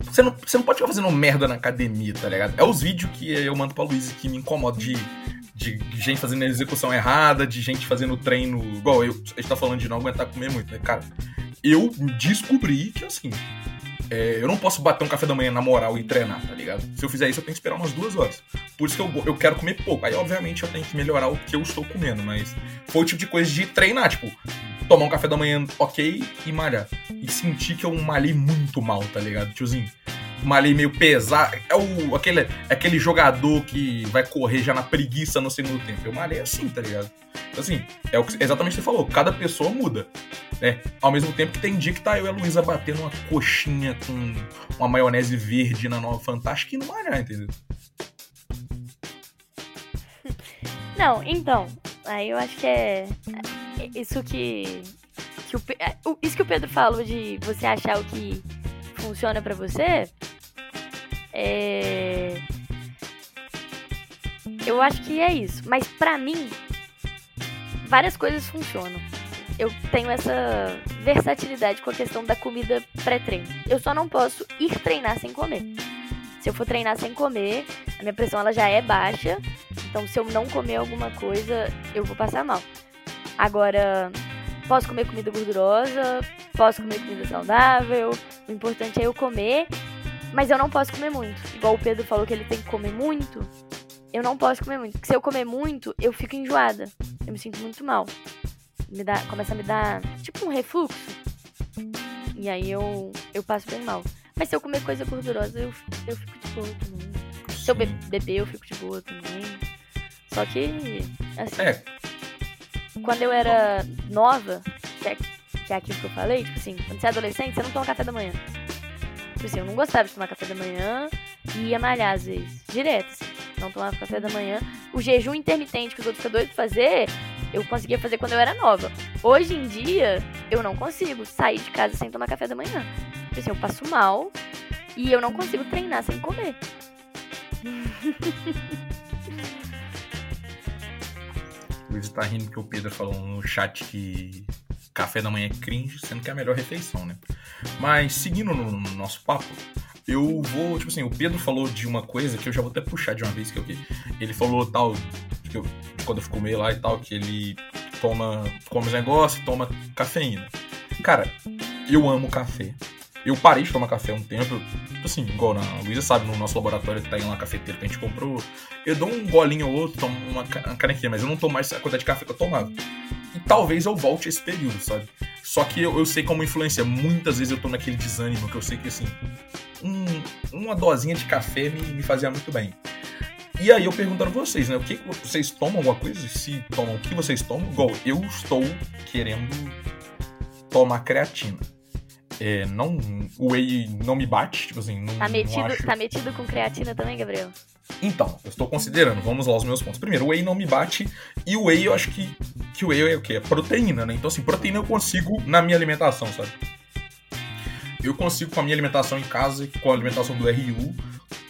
[SPEAKER 1] Você não, você não pode ficar fazendo merda na academia, tá ligado? É os vídeos que eu mando pra Luiz que me incomodam de, de gente fazendo execução errada, de gente fazendo treino. Igual eu, a gente tá falando de não aguentar comer muito, né? Cara, eu descobri que assim. É, eu não posso bater um café da manhã na moral e treinar, tá ligado? Se eu fizer isso, eu tenho que esperar umas duas horas. Por isso que eu, eu quero comer pouco. Aí, obviamente, eu tenho que melhorar o que eu estou comendo, mas foi o tipo de coisa de treinar, tipo, tomar um café da manhã ok e malhar. E sentir que eu malhei muito mal, tá ligado, tiozinho? Malhei meio pesado. É o, aquele, aquele jogador que vai correr já na preguiça no segundo tempo. Eu malhei assim, tá ligado? Então, assim, é o que, exatamente o que você falou. Cada pessoa muda. Né? Ao mesmo tempo que tem dia que tá eu e a Luísa batendo uma coxinha com uma maionese verde na nova Fantástica e não malhar, entendeu?
[SPEAKER 2] Não, então. Aí eu acho que é. é isso que. que o, é, isso que o Pedro falou de você achar o que funciona para você é... Eu acho que é isso. Mas para mim, várias coisas funcionam. Eu tenho essa versatilidade com a questão da comida pré-treino. Eu só não posso ir treinar sem comer. Se eu for treinar sem comer, a minha pressão ela já é baixa. Então, se eu não comer alguma coisa, eu vou passar mal. Agora, posso comer comida gordurosa, posso comer comida saudável. O importante é eu comer mas eu não posso comer muito. Igual o Pedro falou que ele tem que comer muito. Eu não posso comer muito. Porque se eu comer muito, eu fico enjoada. Eu me sinto muito mal. Me dá, começa a me dar tipo um refluxo. E aí eu, eu passo bem mal. Mas se eu comer coisa gordurosa, eu, eu fico de boa também. Se eu beber, eu fico de boa também. Só que, assim. É. Quando eu era nova, que é, aquilo que eu falei, tipo assim, quando você é adolescente, você não toma café da manhã. Tipo assim, eu não gostava de tomar café da manhã e ia malhar às vezes. Direto, assim. Não tomava café da manhã. O jejum intermitente que os outros ficam doidos de fazer, eu conseguia fazer quando eu era nova. Hoje em dia, eu não consigo sair de casa sem tomar café da manhã. Tipo assim, eu passo mal e eu não consigo treinar sem comer.
[SPEAKER 1] Luiz tá rindo que o Pedro falou no chat que café da manhã é cringe, sendo que é a melhor refeição, né? Mas seguindo no, no, nosso papo, eu vou, tipo assim, o Pedro falou de uma coisa que eu já vou até puxar de uma vez, que é o quê? Ele falou tal, que eu, quando eu comer lá e tal, que ele toma, come os negócios, toma cafeína. Cara, eu amo café. Eu parei de tomar café um tempo, tipo assim, igual na Luísa sabe, no nosso laboratório que tá em uma cafeteira que a gente comprou, eu dou um golinho ou outro, tomo uma canequinha, mas eu não tomo mais a quantidade de café que eu tomava. E talvez eu volte esse período, sabe? Só que eu, eu sei como influencia. Muitas vezes eu tô naquele desânimo que eu sei que, assim, um, uma dosinha de café me, me fazia muito bem. E aí eu perguntando pra vocês, né? O que vocês tomam alguma coisa? Se tomam, o que vocês tomam? Igual, eu estou querendo tomar creatina. É, não, o whey não me bate, tipo assim, não,
[SPEAKER 2] tá metido,
[SPEAKER 1] não acho...
[SPEAKER 2] Tá metido com creatina também, Gabriel?
[SPEAKER 1] Então, eu estou considerando, vamos lá os meus pontos. Primeiro, o whey não me bate, e o whey eu acho que, que o whey é o quê? É proteína, né? Então, assim, proteína eu consigo na minha alimentação, sabe? Eu consigo com a minha alimentação em casa, com a alimentação do RU,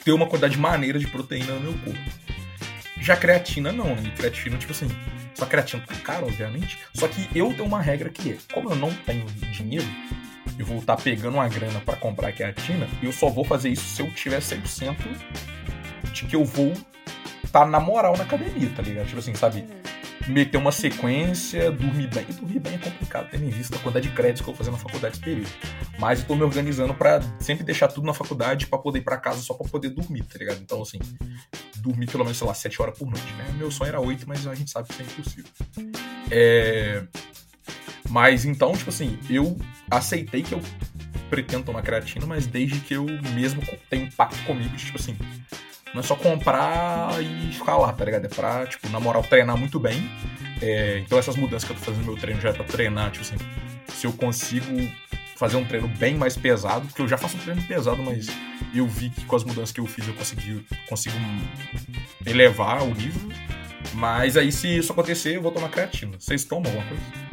[SPEAKER 1] ter uma quantidade maneira de proteína no meu corpo. Já creatina não, né? Creatina, tipo assim, só creatina tá caro, obviamente. Só que eu tenho uma regra que é, como eu não tenho dinheiro, eu vou estar tá pegando uma grana para comprar creatina, eu só vou fazer isso se eu tiver 100% que eu vou estar tá na moral na academia, tá ligado? Tipo assim, sabe? meter uma sequência, dormir bem. E dormir bem é complicado, tendo em vista a quantidade de créditos que eu vou fazer na faculdade esse período. Mas eu tô me organizando para sempre deixar tudo na faculdade para poder ir pra casa só pra poder dormir, tá ligado? Então, assim, dormir pelo menos, sei lá, 7 horas por noite, né? Meu sonho era 8, mas a gente sabe que isso é impossível. É... Mas então, tipo assim, eu aceitei que eu pretendo tomar creatina, mas desde que eu mesmo tenha impacto comigo, tipo assim, não é só comprar e ficar lá, tá ligado? É pra, tipo, na moral, treinar muito bem. É, então essas mudanças que eu tô fazendo no meu treino já é pra treinar, tipo assim, se eu consigo fazer um treino bem mais pesado, porque eu já faço um treino pesado, mas eu vi que com as mudanças que eu fiz eu consegui, consigo elevar o nível. Mas aí se isso acontecer, eu vou tomar creatina. Vocês tomam alguma coisa?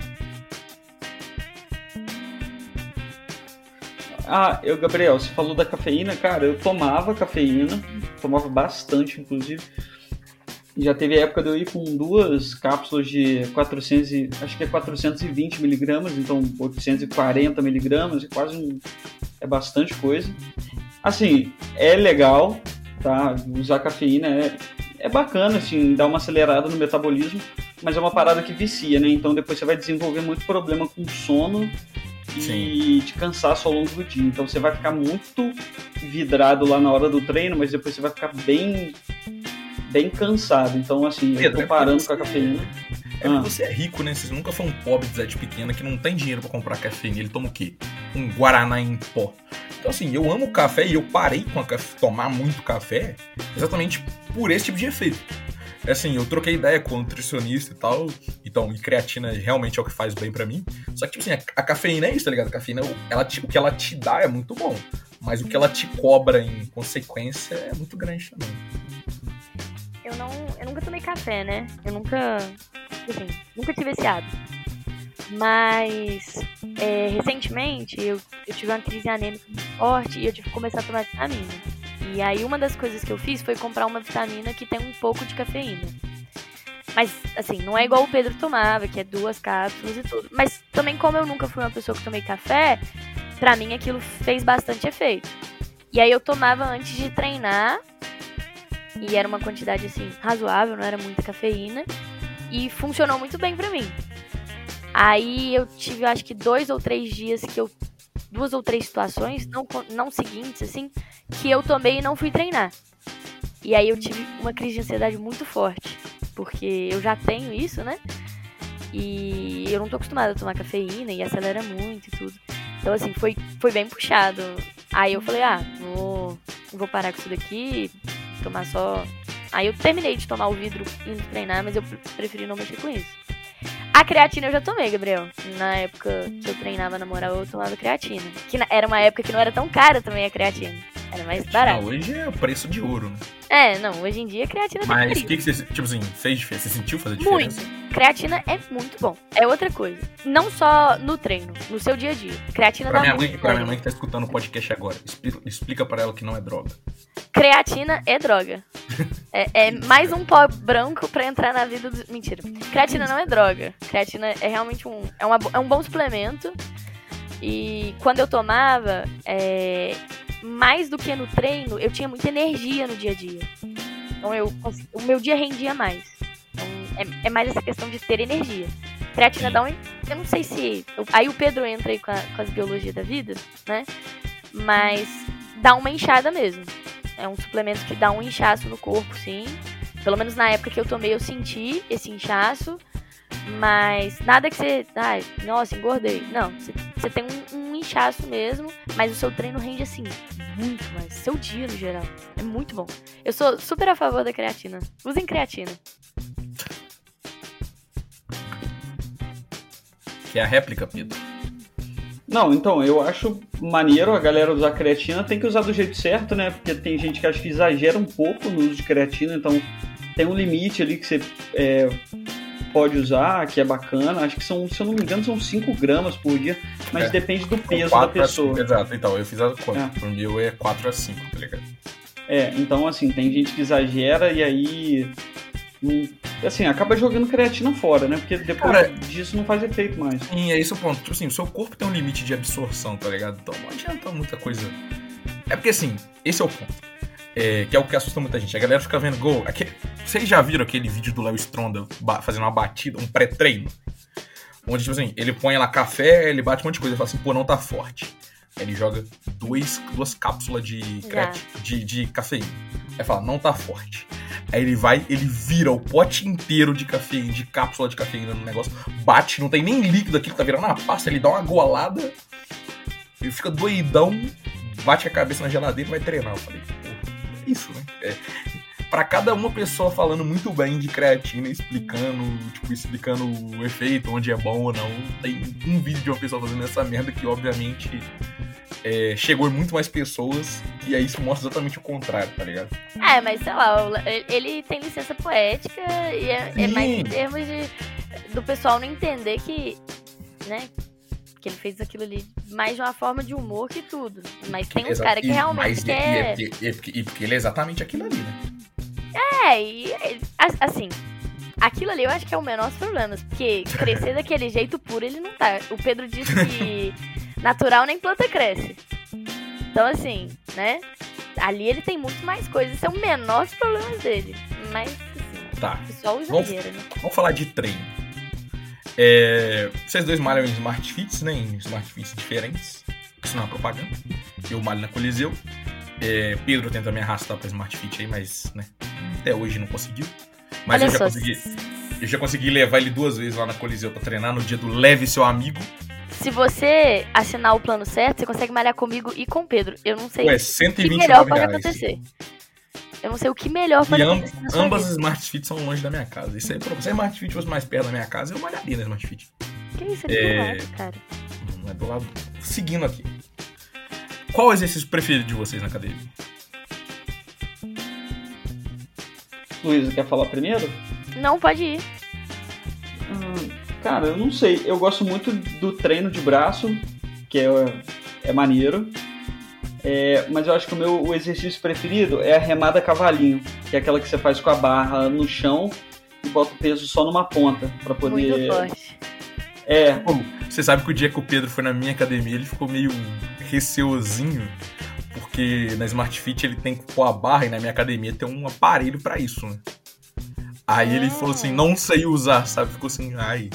[SPEAKER 3] Ah, eu, Gabriel, você falou da cafeína, cara, eu tomava cafeína, tomava bastante, inclusive. Já teve a época de eu ir com duas cápsulas de 400, e, acho que é 420 miligramas, então 840 miligramas, é quase um, é bastante coisa. Assim, é legal, tá? Usar cafeína é, é bacana, assim, dá uma acelerada no metabolismo, mas é uma parada que vicia, né? Então depois você vai desenvolver muito problema com sono e de cansaço ao longo do dia. Então você vai ficar muito vidrado lá na hora do treino, mas depois você vai ficar bem bem cansado. Então, assim, Pedro, eu tô parando é com a cafeína.
[SPEAKER 1] É ah. você é rico, né? Você nunca foi um pobre de cidade pequena que não tem dinheiro para comprar cafeína. Ele toma o quê? Um Guaraná em pó. Então, assim, eu amo café e eu parei com a tomar muito café exatamente por esse tipo de efeito. É assim, eu troquei ideia com o nutricionista e tal. Então, e creatina realmente é o que faz bem para mim. Só que, tipo assim, a, cafeína é isso, tá ligado? A cafeína, ela, o que ela te dá é muito bom. Mas o que ela te cobra em consequência é muito grande também.
[SPEAKER 2] Eu não. Eu nunca tomei café, né? Eu nunca. Assim, nunca tive esse hábito. Mas é, recentemente eu, eu tive uma crise anêmica muito forte e eu tive que começar a tomar vitamina. E aí uma das coisas que eu fiz foi comprar uma vitamina que tem um pouco de cafeína. Mas, assim, não é igual o Pedro tomava, que é duas cápsulas e tudo. Mas também, como eu nunca fui uma pessoa que tomei café, pra mim aquilo fez bastante efeito. E aí eu tomava antes de treinar. E era uma quantidade, assim, razoável, não era muita cafeína. E funcionou muito bem pra mim. Aí eu tive, acho que dois ou três dias que eu duas ou três situações, não, não seguintes, assim, que eu tomei e não fui treinar. E aí eu tive uma crise de ansiedade muito forte, porque eu já tenho isso, né? E eu não tô acostumada a tomar cafeína e acelera muito e tudo. Então, assim, foi, foi bem puxado. Aí eu falei, ah, vou, vou parar com isso daqui, tomar só. Aí eu terminei de tomar o vidro indo treinar, mas eu preferi não mexer com isso. A creatina eu já tomei, Gabriel. Na época que eu treinava na moral, eu tomava creatina. Que era uma época que não era tão cara também a creatina. Era mais barato.
[SPEAKER 1] hoje é o preço de ouro, né?
[SPEAKER 2] É, não, hoje em dia a creatina
[SPEAKER 1] tá Mas o que, que você, tipo assim, fez diferença? Você sentiu fazer diferença?
[SPEAKER 2] Muito. Creatina é muito bom. É outra coisa. Não só no treino, no seu dia a dia. Creatina
[SPEAKER 1] pra
[SPEAKER 2] dá
[SPEAKER 1] minha
[SPEAKER 2] muito
[SPEAKER 1] mãe, Pra minha mãe que tá escutando o podcast agora, explica, explica pra ela que não é droga.
[SPEAKER 2] Creatina é droga. é, é, mais um pó branco pra entrar na vida do... Mentira. Creatina não é droga. Creatina é realmente um... É, uma, é um bom suplemento. E quando eu tomava, é, mais do que no treino, eu tinha muita energia no dia a dia. Então eu, o meu dia rendia mais. Então, é, é, mais essa questão de ter energia. Creatina dá um. Eu não sei se. Aí o Pedro entra aí com, a, com as biologias da vida, né? Mas dá uma inchada mesmo. É um suplemento que dá um inchaço no corpo, sim. Pelo menos na época que eu tomei, eu senti esse inchaço. Mas nada que você. Ai, nossa, engordei. Não, você, você tem um, um, inchaço mesmo, mas o seu treino rende assim, muito mais. Seu dia no geral. É muito bom. Eu sou super a favor da creatina. Usem creatina.
[SPEAKER 1] Que é a réplica, Pedro.
[SPEAKER 3] Não, então, eu acho maneiro a galera usar creatina, tem que usar do jeito certo, né? Porque tem gente que acha que exagera um pouco no uso de creatina, então tem um limite ali que você é, pode usar, que é bacana. Acho que são, se eu não me engano, são 5 gramas por dia, mas é. depende do peso da pessoa.
[SPEAKER 1] exato, então, eu fiz a conta. É. Por mil é 4 a 5, tá ligado?
[SPEAKER 3] É, então assim, tem gente que exagera e aí. Hum, assim, acaba jogando creatina fora, né? Porque depois Cara, disso não faz efeito mais.
[SPEAKER 1] Sim, é esse o ponto. Tipo assim, o seu corpo tem um limite de absorção, tá ligado? Então não adianta muita coisa. É porque assim, esse é o ponto. É, que é o que assusta muita gente. A galera fica vendo gol. Aquele, Vocês já viram aquele vídeo do Léo Stronda fazendo uma batida, um pré-treino? Onde, tipo assim, ele põe lá café, ele bate um monte de coisa e fala assim, pô, não tá forte. Aí ele joga dois, duas cápsulas de, de, de cafeína. Aí fala, não tá forte. Aí ele vai, ele vira o pote inteiro de cafeína, de cápsula de cafeína no negócio, bate, não tem nem líquido aqui que tá virando uma pasta, ele dá uma golada, ele fica doidão, bate a cabeça na geladeira e vai treinar. Eu falei, isso, né? É, para cada uma pessoa falando muito bem de creatina, explicando, tipo, explicando o efeito, onde é bom ou não. Tem um vídeo de uma pessoa fazendo essa merda que, obviamente, é, chegou em muito mais pessoas e aí isso mostra exatamente o contrário, tá ligado?
[SPEAKER 2] É, mas sei lá, ele tem licença poética e é, é mais em termos de do pessoal não entender que, né, que ele fez aquilo ali mais de uma forma de humor que tudo. Mas tem uns caras que realmente quer...
[SPEAKER 1] E, e, e, e, porque ele é exatamente aquilo ali, né?
[SPEAKER 2] É, e assim, aquilo ali eu acho que é o menor dos problemas, porque crescer daquele jeito puro ele não tá. O Pedro disse que natural nem planta cresce. Então assim, né? Ali ele tem muito mais coisas, esse é o menor dos problemas dele. Mas assim,
[SPEAKER 1] tá.
[SPEAKER 2] só vamos, né?
[SPEAKER 1] Vamos falar de treino. É, vocês dois malham em Smart Fits, né? Em Smart Fits diferentes. Isso não é propaganda. Eu malho na Coliseu. É, Pedro tenta me arrastar pra Smart Fit aí, mas né, até hoje não conseguiu. Mas eu já, consegui, eu já consegui levar ele duas vezes lá na Coliseu pra treinar no dia do Leve Seu Amigo.
[SPEAKER 2] Se você assinar o plano certo, você consegue malhar comigo e com o Pedro. Eu não sei
[SPEAKER 1] Ué, 129
[SPEAKER 2] o que melhor pode acontecer. Eu não sei o que melhor pode
[SPEAKER 1] e
[SPEAKER 2] acontecer.
[SPEAKER 1] ambas as Smart Fit são longe da minha casa. Isso aí, se a Smart Fit fosse mais perto da minha casa, eu malharia na Smart Fit.
[SPEAKER 2] Que isso? É, é... do lado, cara.
[SPEAKER 1] Não é do lado. Seguindo aqui. Qual o exercício preferido de vocês na academia?
[SPEAKER 3] Luísa, quer falar primeiro?
[SPEAKER 2] Não, pode ir.
[SPEAKER 3] Hum, cara, eu não sei. Eu gosto muito do treino de braço, que é, é maneiro. É, mas eu acho que o meu o exercício preferido é a remada cavalinho, que é aquela que você faz com a barra no chão e bota o peso só numa ponta para poder.
[SPEAKER 2] Muito forte.
[SPEAKER 3] É.
[SPEAKER 1] Bom, você sabe que o dia que o Pedro foi na minha academia, ele ficou meio receosinho, porque na Smart Fit ele tem que pôr a barra e na minha academia tem um aparelho para isso, né? Aí ele falou assim, não sei usar, sabe? Ficou assim, ai.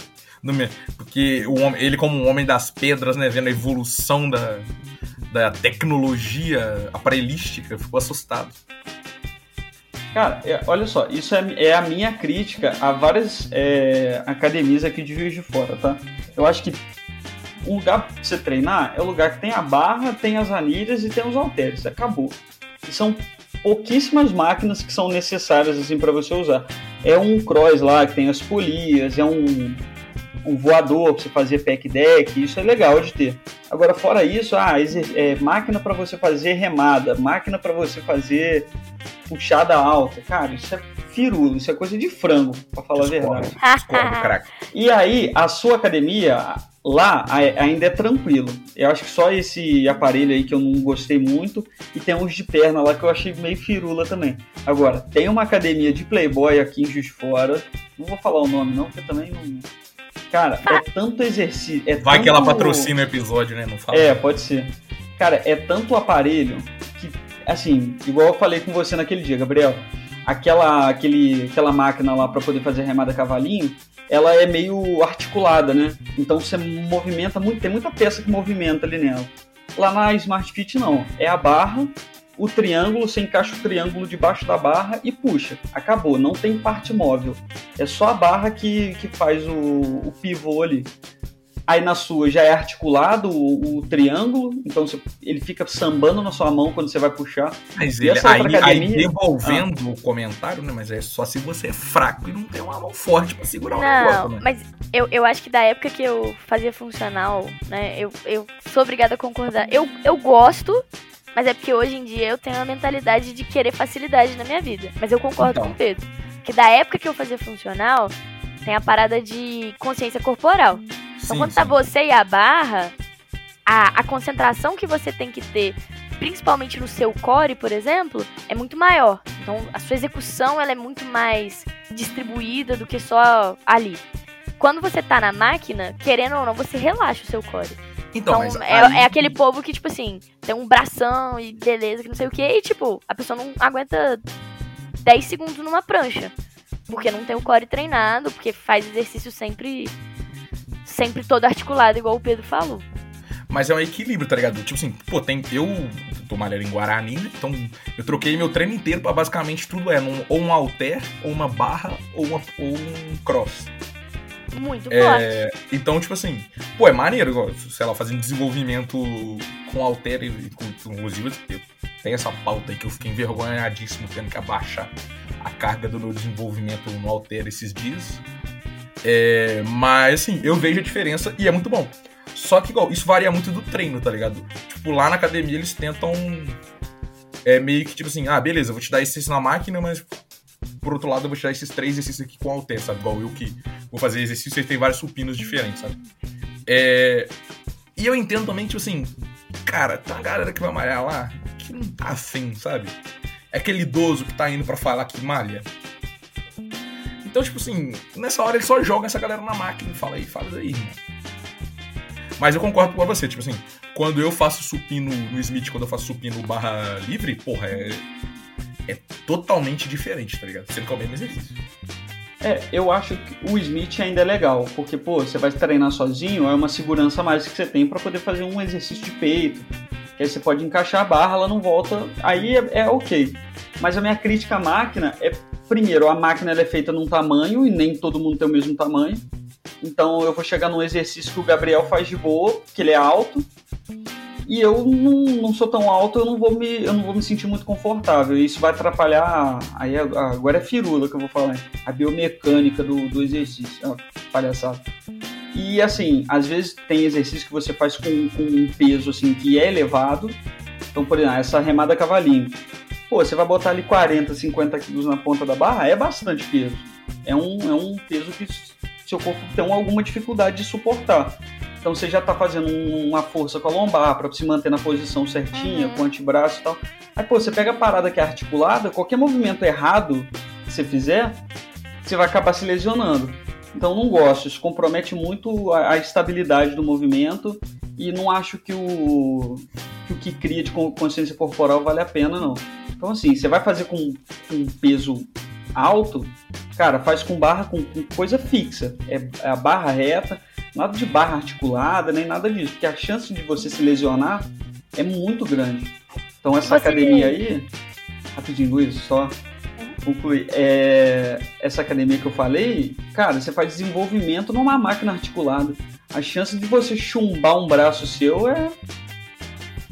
[SPEAKER 1] Porque o homem, ele, como um homem das pedras, né, vendo a evolução da, da tecnologia aparelhística, ficou assustado.
[SPEAKER 3] Cara, é, olha só, isso é, é, a minha crítica a várias é, academias aqui de Juiz de Fora, tá? Eu acho que o lugar pra você treinar é o lugar que tem a barra, tem as anilhas e tem os halteres. Acabou. E são pouquíssimas máquinas que são necessárias assim para você usar. É um cross lá que tem as polias, é um, um voador para você fazer pack deck, isso é legal de ter. Agora fora isso, ah, é, máquina para você fazer remada, máquina para você fazer puxada alta, cara, isso é firulo, isso é coisa de frango, para falar discordo, a verdade.
[SPEAKER 1] Discordo,
[SPEAKER 3] e aí a sua academia Lá ainda é tranquilo. Eu acho que só esse aparelho aí que eu não gostei muito. E tem uns de perna lá que eu achei meio firula também. Agora, tem uma academia de Playboy aqui em Juiz Fora. Não vou falar o nome não, porque também não. Cara, é tanto exercício. É
[SPEAKER 1] Vai
[SPEAKER 3] tanto...
[SPEAKER 1] que ela patrocina o episódio, né? Não fala.
[SPEAKER 3] É, pode ser. Cara, é tanto aparelho que, assim, igual eu falei com você naquele dia, Gabriel. Aquela, aquele, aquela máquina lá para poder fazer remada cavalinho, ela é meio articulada, né? Então você movimenta muito, tem muita peça que movimenta ali nela. Lá na Smart Fit não, é a barra, o triângulo, você encaixa o triângulo debaixo da barra e puxa. Acabou, não tem parte móvel. É só a barra que, que faz o, o pivô ali. Aí na sua já é articulado o, o triângulo, então você, ele fica sambando na sua mão quando você vai puxar.
[SPEAKER 1] Mas ele, aí, academia... aí devolvendo ah. o comentário, né? Mas é só se você é fraco e não tem uma mão forte pra segurar
[SPEAKER 2] não,
[SPEAKER 1] o negócio, né?
[SPEAKER 2] Mas eu, eu acho que da época que eu fazia funcional, né? Eu, eu sou obrigada a concordar. Eu, eu gosto, mas é porque hoje em dia eu tenho a mentalidade de querer facilidade na minha vida. Mas eu concordo então. com o Pedro. Que da época que eu fazia funcional, tem a parada de consciência corporal. Então, sim, quando tá sim. tá você e a barra, a, a concentração que você tem que ter, principalmente no seu core, por exemplo, é muito maior. Então, a sua execução ela é muito mais distribuída do que só ali. Quando você tá na máquina, querendo ou não, você relaxa o seu core. Então, então é, aí... é, aquele povo que, tipo assim, tem um bração e beleza, que não sei o que, e tipo, a pessoa não aguenta 10 segundos numa prancha. Porque não tem o core treinado, porque faz exercício sempre sempre todo articulado, igual o Pedro falou.
[SPEAKER 1] Mas é um equilíbrio, tá ligado? Tipo assim, pô, tem. Eu tô malhando em Guarani, né? então eu troquei meu treino inteiro pra basicamente tudo é ou um halter, ou uma barra, ou, uma, ou um cross.
[SPEAKER 2] Muito é,
[SPEAKER 1] forte. Então, tipo assim, pô, é maneiro, sei lá, fazendo desenvolvimento com halter e com, inclusive, tem essa pauta aí que eu fiquei envergonhadíssimo tendo que abaixar a carga do meu desenvolvimento no halter esses dias. É, mas, assim, eu vejo a diferença e é muito bom. Só que, igual, isso varia muito do treino, tá ligado? Tipo, lá na academia eles tentam. É meio que tipo assim, ah, beleza, vou te dar exercício na máquina, mas por outro lado eu vou te dar esses três exercícios aqui com halter, sabe? Igual eu que vou fazer exercício e tem vários supinos diferentes, sabe? É... E eu entendo também, tipo assim, cara, tá uma galera que vai malhar lá que não tá afim, sabe? É aquele idoso que tá indo para falar que malha. Então, tipo assim, nessa hora ele só joga essa galera na máquina e fala aí, faz aí, irmão. Mas eu concordo com você, tipo assim, quando eu faço supino no Smith, quando eu faço supino barra livre, porra, é, é totalmente diferente, tá ligado? Que é o mesmo exercício.
[SPEAKER 3] É, eu acho que o Smith ainda é legal, porque, pô, você vai treinar sozinho, é uma segurança mais que você tem para poder fazer um exercício de peito. Que aí você pode encaixar a barra, ela não volta, aí é, é ok. Mas a minha crítica à máquina é, primeiro, a máquina é feita num tamanho e nem todo mundo tem o mesmo tamanho. Então eu vou chegar num exercício que o Gabriel faz de boa, que ele é alto, e eu não, não sou tão alto, eu não vou me, eu não vou me sentir muito confortável. E isso vai atrapalhar. Aí agora é firula que eu vou falar, a biomecânica do, do exercício. É palhaçada. E assim, às vezes tem exercício que você faz com, com um peso assim que é elevado. Então, por exemplo, essa remada cavalinho. Pô, você vai botar ali 40, 50 quilos na ponta da barra, é bastante peso. É um, é um peso que seu corpo tem alguma dificuldade de suportar. Então você já está fazendo uma força com a lombar para se manter na posição certinha, uhum. com o antebraço e tal. Aí, pô, você pega a parada que é articulada, qualquer movimento errado que você fizer, você vai acabar se lesionando. Então não gosto, isso compromete muito a, a estabilidade do movimento e não acho que o que, o que cria de consciência corporal vale a pena, não. Então assim, você vai fazer com, com peso alto, cara, faz com barra com, com coisa fixa. É, é a barra reta, nada de barra articulada, nem nada disso, porque a chance de você se lesionar é muito grande. Então essa você academia aí, rapidinho, Luiz, só concluir. É, essa academia que eu falei, cara, você faz desenvolvimento numa máquina articulada. A chance de você chumbar um braço seu é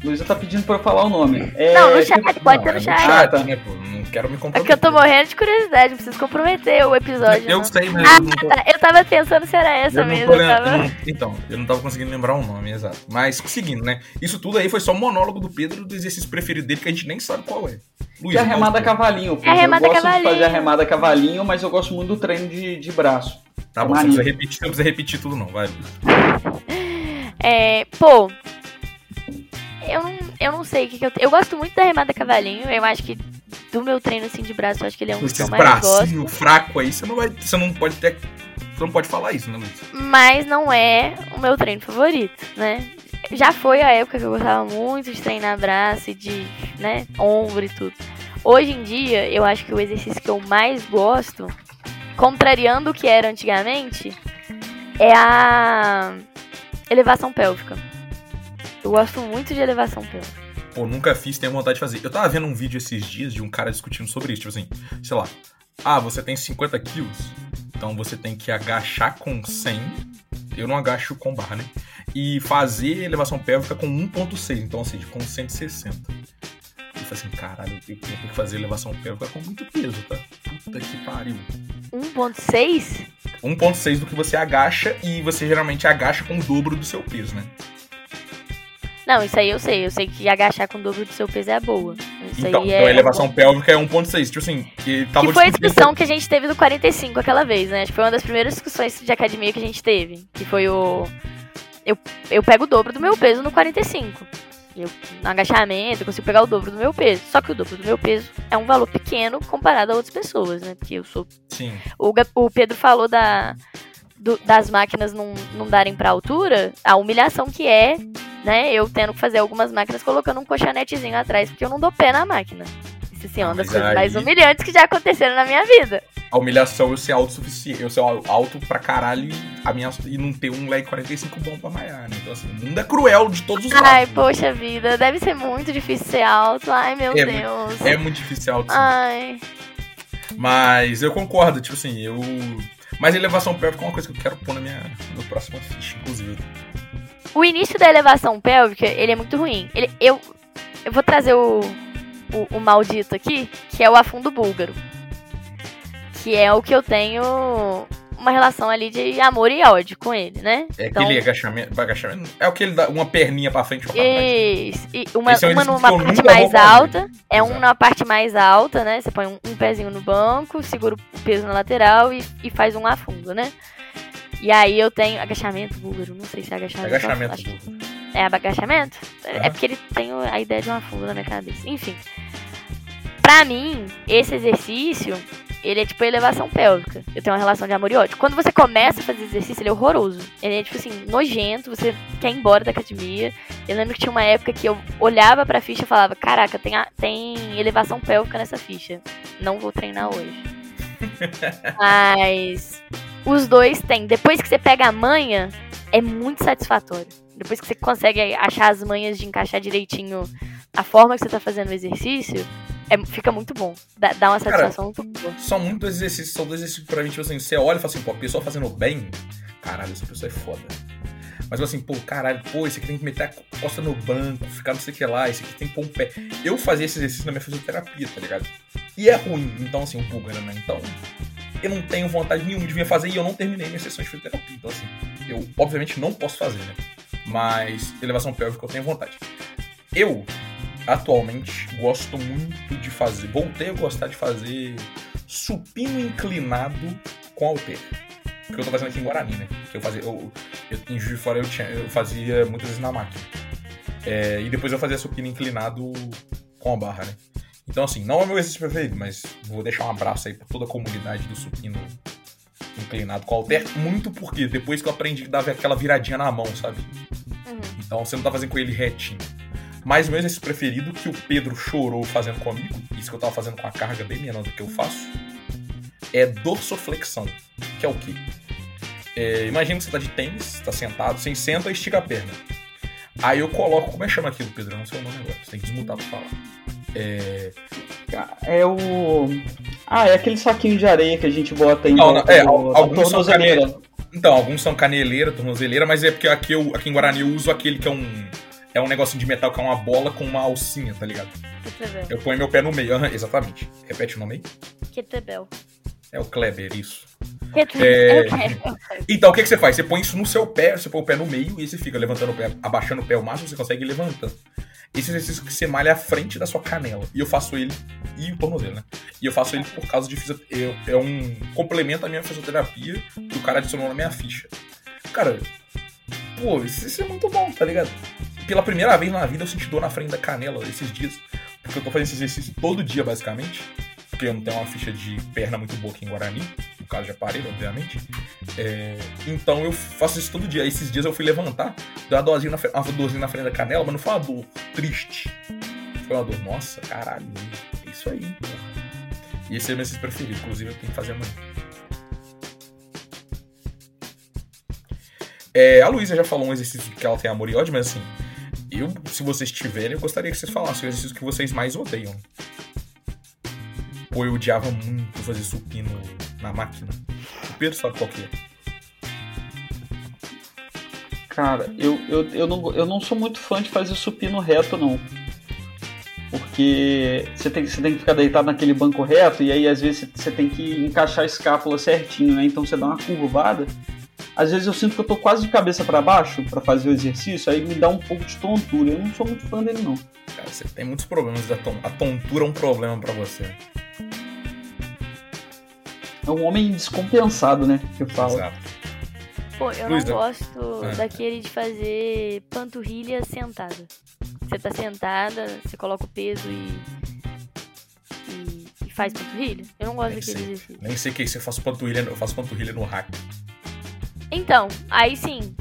[SPEAKER 3] Luísa tá pedindo pra eu falar o nome.
[SPEAKER 2] É... Não, no chat, pode ser no chat.
[SPEAKER 1] Ah, tá. Né, não quero me comprometer.
[SPEAKER 2] É que eu tô morrendo de curiosidade, preciso comprometer o episódio.
[SPEAKER 1] Eu não. sei, mas.
[SPEAKER 2] Ah, eu, tô... tá. eu tava pensando se era essa eu mesmo. Eu tava...
[SPEAKER 1] não... Então, eu não tava conseguindo lembrar o nome exato. Mas seguindo, né? Isso tudo aí foi só um monólogo do Pedro do exercício preferido dele que a gente nem sabe qual é.
[SPEAKER 3] Luiz, que é a remada cavalinho. Pô. É
[SPEAKER 2] a remada
[SPEAKER 3] eu gosto
[SPEAKER 2] cavalinho.
[SPEAKER 3] de fazer a remada cavalinho, mas eu gosto muito do treino de, de braço.
[SPEAKER 1] Tá bom, você não precisa repetir, não precisa repetir tudo, não, vai.
[SPEAKER 2] É, pô, eu não, eu não sei o que, que eu. Eu gosto muito da remada cavalinho. Eu acho que do meu treino assim de braço, eu acho que ele é um dos que eu mais bracinho
[SPEAKER 1] gosto. fraco aí, você não vai. Você não pode ter. Você não pode falar isso, né, Luiz?
[SPEAKER 2] Mas não é o meu treino favorito, né? Já foi a época que eu gostava muito de treinar braço e de, né, ombro e tudo. Hoje em dia, eu acho que o exercício que eu mais gosto, contrariando o que era antigamente, é a elevação pélvica. Eu gosto muito de elevação pélvica.
[SPEAKER 1] Pô, nunca fiz, tenho vontade de fazer. Eu tava vendo um vídeo esses dias de um cara discutindo sobre isso. Tipo assim, sei lá. Ah, você tem 50 quilos, então você tem que agachar com 100. Eu não agacho com barra, né? E fazer elevação pélvica com 1.6, então, ou seja, com 160. Eu falei assim, caralho, eu tenho que fazer elevação pélvica com muito peso, tá? Puta que pariu.
[SPEAKER 2] 1.6?
[SPEAKER 1] 1.6 do que você agacha e você geralmente agacha com o dobro do seu peso, né?
[SPEAKER 2] Não, isso aí eu sei. Eu sei que agachar com o dobro do seu peso é boa. Isso
[SPEAKER 1] então, então
[SPEAKER 2] é
[SPEAKER 1] a elevação pélvica é 1.6. Tipo assim,
[SPEAKER 2] que, tava que foi a discussão que a gente teve do 45 aquela vez, né? Acho que foi uma das primeiras discussões de academia que a gente teve. Que foi o. Eu, eu pego o dobro do meu peso no 45. Eu, no agachamento, eu consigo pegar o dobro do meu peso. Só que o dobro do meu peso é um valor pequeno comparado a outras pessoas, né? Porque eu sou.
[SPEAKER 1] Sim.
[SPEAKER 2] O, o Pedro falou da, do, das máquinas não, não darem pra altura, a humilhação que é né? Eu tendo que fazer algumas máquinas colocando um colchonetezinho atrás, porque eu não dou pé na máquina. Isso assim, é uma das coisas aí... mais humilhantes que já aconteceram na minha vida.
[SPEAKER 1] A humilhação é eu ser autossuficiente, eu ser alto pra caralho e, a minha, e não ter um leg 45 bom pra maiar, né? Então assim, o mundo é cruel de todos os lados.
[SPEAKER 2] Ai, poxa vida, deve ser muito difícil ser alto. Ai, meu
[SPEAKER 1] é,
[SPEAKER 2] Deus.
[SPEAKER 1] É muito difícil ser alto.
[SPEAKER 2] Ai.
[SPEAKER 1] Mas eu concordo, tipo assim, eu. Mas elevação pélvica é uma coisa que eu quero pôr na minha, no próximo ficha, inclusive.
[SPEAKER 2] O início da elevação pélvica, ele é muito ruim. Ele, eu, eu vou trazer o, o, o maldito aqui, que é o afundo búlgaro. Que é o que eu tenho uma relação ali de amor e ódio com ele, né?
[SPEAKER 1] É então, aquele agachamento, agachamento. É o que ele dá uma perninha pra frente pra
[SPEAKER 2] Isso. E uma, é uma numa parte mais alta. É Exato. um na parte mais alta, né? Você põe um, um, pezinho no banco, segura o peso na lateral e, e faz um afundo, né? E aí eu tenho agachamento búlgaro, não sei se é agachamento.
[SPEAKER 1] Agachamento búlgaro.
[SPEAKER 2] É agachamento? É. é porque ele tem a ideia de um afundo na minha cabeça. Enfim. Pra mim, esse exercício, ele é tipo elevação pélvica. Eu tenho uma relação de amor e ódio. Quando você começa a fazer exercício, ele é horroroso. Ele é, tipo assim, nojento, você quer ir embora da academia. Eu lembro que tinha uma época que eu olhava pra ficha e falava: Caraca, tem, a, tem elevação pélvica nessa ficha. Não vou treinar hoje. Mas os dois têm. Depois que você pega a manha, é muito satisfatório. Depois que você consegue achar as manhas de encaixar direitinho a forma que você tá fazendo o exercício, é, fica muito bom. Dá, dá uma satisfação
[SPEAKER 1] Cara,
[SPEAKER 2] muito boa.
[SPEAKER 1] São muitos exercícios, são dois exercícios pra mim, tipo assim, você olha e fala assim, pô, a pessoa fazendo bem, caralho, essa pessoa é foda. Mas assim, pô, caralho, pô, esse aqui tem que meter a costa no banco, ficar não sei o que lá, esse aqui tem que pôr um pé. Eu fazia esse exercício na minha fisioterapia, tá ligado? E é ruim, então assim, o pulgar, né? Então, eu não tenho vontade nenhuma de vir fazer e eu não terminei minha sessão de fisioterapia. Então, assim, eu obviamente não posso fazer, né? Mas elevação pélvica eu tenho vontade. Eu, atualmente, gosto muito de fazer. Voltei a gostar de fazer supino inclinado com halter. Que eu tô fazendo aqui em Guarani, né? Que eu fazia. Eu, eu, em Juiz de Fora eu, tinha, eu fazia muitas vezes na máquina. É, e depois eu fazia supino inclinado com a barra, né? Então, assim, não é meu exercício preferido, mas vou deixar um abraço aí pra toda a comunidade do supino inclinado com halter. Muito porque depois que eu aprendi que dava aquela viradinha na mão, sabe? Uhum. Então você não tá fazendo com ele retinho. Mas o meu exercício preferido, que o Pedro chorou fazendo comigo, isso que eu tava fazendo com a carga bem menor do que eu faço, é dorsoflexão. Que é o quê? É, imagina que você tá de tênis, tá sentado, você senta e estica a perna. Aí eu coloco, como é que chama aquilo, Pedro? Eu não sei o nome agora, você tem que desmutar pra falar. É.
[SPEAKER 3] É o. Ah, é aquele saquinho de areia que a gente bota em.
[SPEAKER 1] Não, não, é, do, alguns são caneleira. Então, alguns são caneleira, tornozeleira, mas é porque aqui, eu, aqui em Guarani eu uso aquele que é um. É um negocinho de metal que é uma bola com uma alcinha, tá ligado?
[SPEAKER 2] Kettlebell.
[SPEAKER 1] Eu ponho meu pé no meio. Uhum, exatamente. Repete o nome aí.
[SPEAKER 2] Kettlebell.
[SPEAKER 1] É o Kleber, isso. É... Então, o que, que você faz? Você põe isso no seu pé, você põe o pé no meio e você fica levantando o pé, abaixando o pé o máximo, você consegue levantando. Esse exercício que você malha à frente da sua canela. E eu faço ele, e o tornozelo, né? E eu faço ele por causa de fisioterapia. É um complemento à minha fisioterapia que o cara adicionou na minha ficha. Cara, pô, isso é muito bom, tá ligado? Pela primeira vez na vida eu senti dor na frente da canela esses dias. Porque eu tô fazendo esse exercício todo dia, basicamente porque eu não tenho uma ficha de perna muito boa aqui em Guarani, no caso de aparelho, obviamente. É, então eu faço isso todo dia. Esses dias eu fui levantar, deu uma dorzinha na, uma dorzinha na frente da canela, mas não foi uma dor triste. Foi uma dor, nossa, caralho, é isso aí, porra. E esse é o meu preferido, inclusive eu tenho que fazer amanhã. É, a Luísa já falou um exercício que ela tem amor e ódio, mas assim, eu, se vocês tiverem, eu gostaria que vocês falassem o exercício que vocês mais odeiam. Pô, eu odiava muito fazer supino na máquina. O Pedro sabe qual que é.
[SPEAKER 3] Cara, eu, eu, eu, não, eu não sou muito fã de fazer supino reto, não. Porque você tem, você tem que ficar deitado naquele banco reto e aí às vezes você tem que encaixar a escápula certinho, né? Então você dá uma curvada. Às vezes eu sinto que eu tô quase de cabeça para baixo para fazer o exercício, aí me dá um pouco de tontura. Eu não sou muito fã dele, não.
[SPEAKER 1] Cara, você tem muitos problemas. A tontura é um problema para você
[SPEAKER 3] é um homem descompensado, né? Que eu falo.
[SPEAKER 1] Exato.
[SPEAKER 2] Pô, eu Luiz, não gosto ah. daquele de fazer panturrilha sentada. Você tá sentada, você coloca o peso e, e, e faz panturrilha. Eu não gosto Nem daquele sei. exercício.
[SPEAKER 1] Nem sei o que é isso, eu faço panturrilha, eu faço panturrilha no hack.
[SPEAKER 2] Então, aí sim,